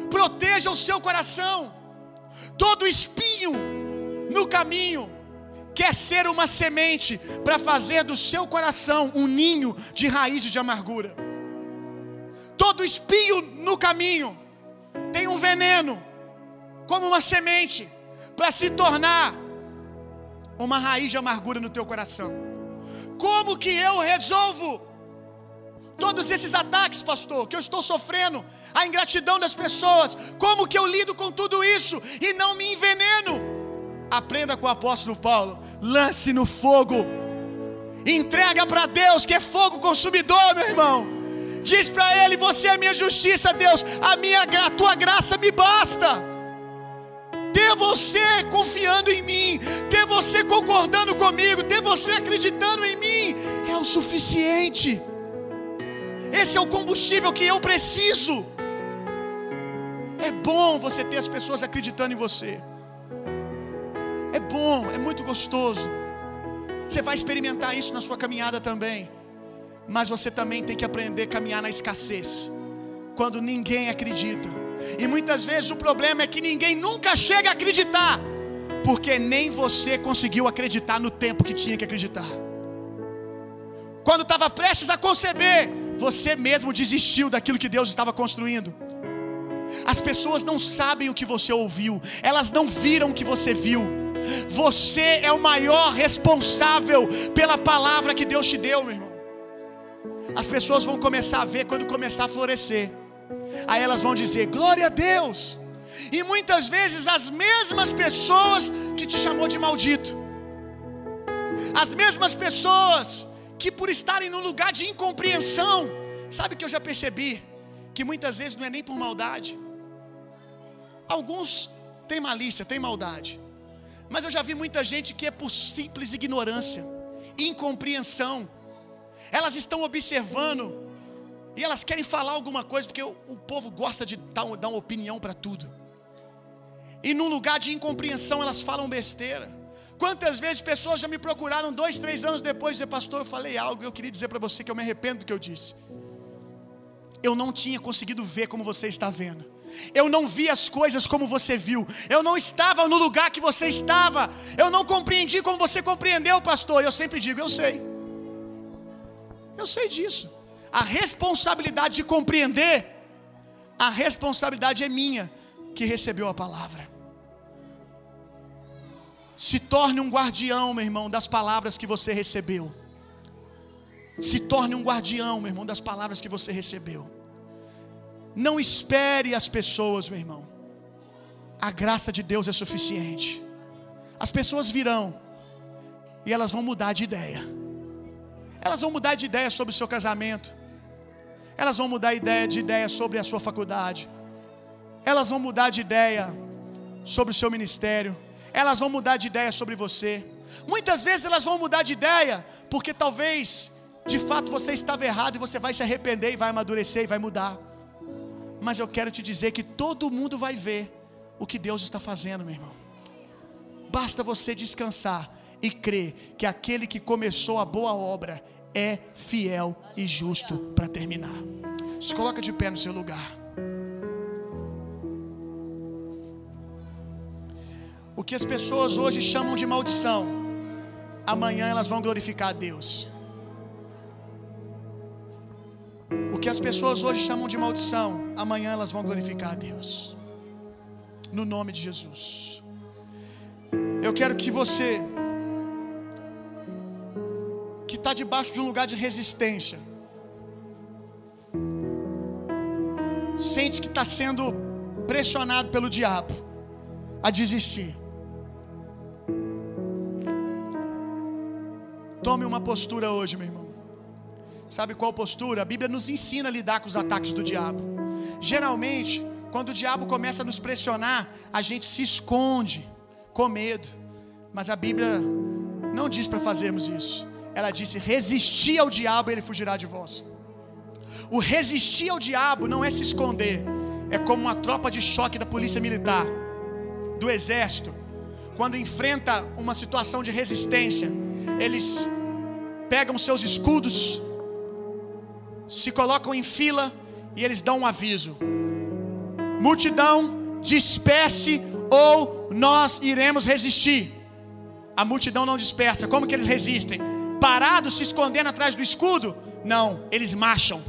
Proteja o seu coração. Todo espinho no caminho quer ser uma semente para fazer do seu coração um ninho de raízes de amargura. Todo espinho no caminho tem um veneno, como uma semente, para se tornar uma raiz de amargura no teu coração. Como que eu resolvo todos esses ataques, pastor, que eu estou sofrendo, a ingratidão das pessoas? Como que eu lido com tudo isso e não me enveneno? Aprenda com o apóstolo Paulo, lance no fogo. Entrega para Deus, que é fogo consumidor, meu irmão. Diz para ele: Você é minha justiça, Deus. A minha a tua graça me basta. Ter você confiando em mim, ter você concordando comigo, ter você acreditando em mim é o suficiente. Esse é o combustível que eu preciso. É bom você ter as pessoas acreditando em você. É bom, é muito gostoso. Você vai experimentar isso na sua caminhada também. Mas você também tem que aprender a caminhar na escassez. Quando ninguém acredita. E muitas vezes o problema é que ninguém nunca chega a acreditar. Porque nem você conseguiu acreditar no tempo que tinha que acreditar. Quando estava prestes a conceber, você mesmo desistiu daquilo que Deus estava construindo. As pessoas não sabem o que você ouviu, elas não viram o que você viu. Você é o maior responsável pela palavra que Deus te deu, meu irmão. As pessoas vão começar a ver quando começar a florescer. Aí elas vão dizer: "Glória a Deus". E muitas vezes as mesmas pessoas que te chamou de maldito. As mesmas pessoas que por estarem num lugar de incompreensão, sabe que eu já percebi que muitas vezes não é nem por maldade. Alguns têm malícia, têm maldade. Mas eu já vi muita gente que é por simples ignorância, incompreensão. Elas estão observando e elas querem falar alguma coisa, porque o, povo gosta de dar, uma opinião para tudo. E num lugar de incompreensão elas falam besteira. Quantas vezes pessoas já me procuraram dois, três anos depois e pastor, eu falei algo, eu queria dizer para você que eu me arrependo do que eu disse. Eu não tinha conseguido ver como você está vendo. Eu não vi as coisas como você viu. Eu não estava no lugar que você estava. Eu não compreendi como você compreendeu, pastor. Eu sempre digo, eu sei. Eu sei disso. A responsabilidade de compreender, a responsabilidade é minha que recebeu a palavra. Se torne um guardião, meu irmão, das palavras que você recebeu. Se torne um guardião, meu irmão, das palavras que você recebeu. Não espere as pessoas, meu irmão. A graça de Deus é suficiente. As pessoas virão e elas vão mudar de ideia. Elas vão mudar de ideia sobre o seu casamento. Elas vão mudar ideia de ideia sobre a sua faculdade. Elas vão mudar de ideia sobre o seu ministério. elas vão mudar de ideia sobre você. Muitas vezes elas vão mudar de ideia porque talvez de fato você estava errado e você vai se arrepender e vai amadurecer e vai mudar. Mas eu quero te dizer que todo mundo vai ver o que Deus está fazendo, meu irmão. Basta você descansar e crer que aquele que começou a boa obra é fiel e justo para terminar. Se coloca de pé no seu lugar. O que as pessoas hoje chamam de maldição, amanhã elas vão glorificar a Deus. O que as pessoas hoje chamam de maldição, amanhã elas vão glorificar a Deus. No nome de Jesus. Eu quero que você, está debaixo de um lugar de resistência, sente que está sendo pressionado pelo diabo a desistir. Tome uma postura hoje, meu irmão. Sabe qual postura? A Bíblia nos ensina a lidar com os ataques do diabo. Geralmente, quando o diabo começa a nos pressionar, a gente se esconde com medo. Mas a Bíblia não diz para fazermos isso. Ela disse: resistir ao diabo, ele fugirá de vós. O resistir ao diabo não é se esconder, é como uma tropa de choque da polícia militar, do exército, quando enfrenta uma situação de resistência, eles pegam seus escudos, se colocam em fila e eles dão um aviso: multidão, disperse ou nós iremos resistir. A multidão não dispersa. Como que eles resistem? Parados, se escondendo atrás do escudo? Não, eles marcham.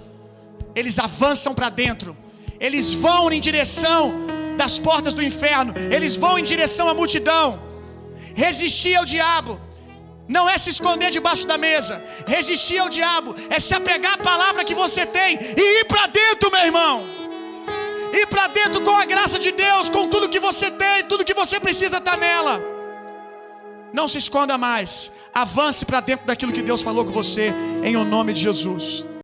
Eles avançam para dentro. Eles vão em direção das portas do inferno. Eles vão em direção à multidão. Resistir ao diabo não é se esconder debaixo da mesa. Resistir ao diabo é se apegar à palavra que você tem e ir para dentro, meu irmão. Ir para dentro com a graça de Deus, com tudo que você tem, tudo que você precisa estar tá nela. Não se esconda mais. Avance para dentro daquilo que Deus falou com você, em o nome de Jesus.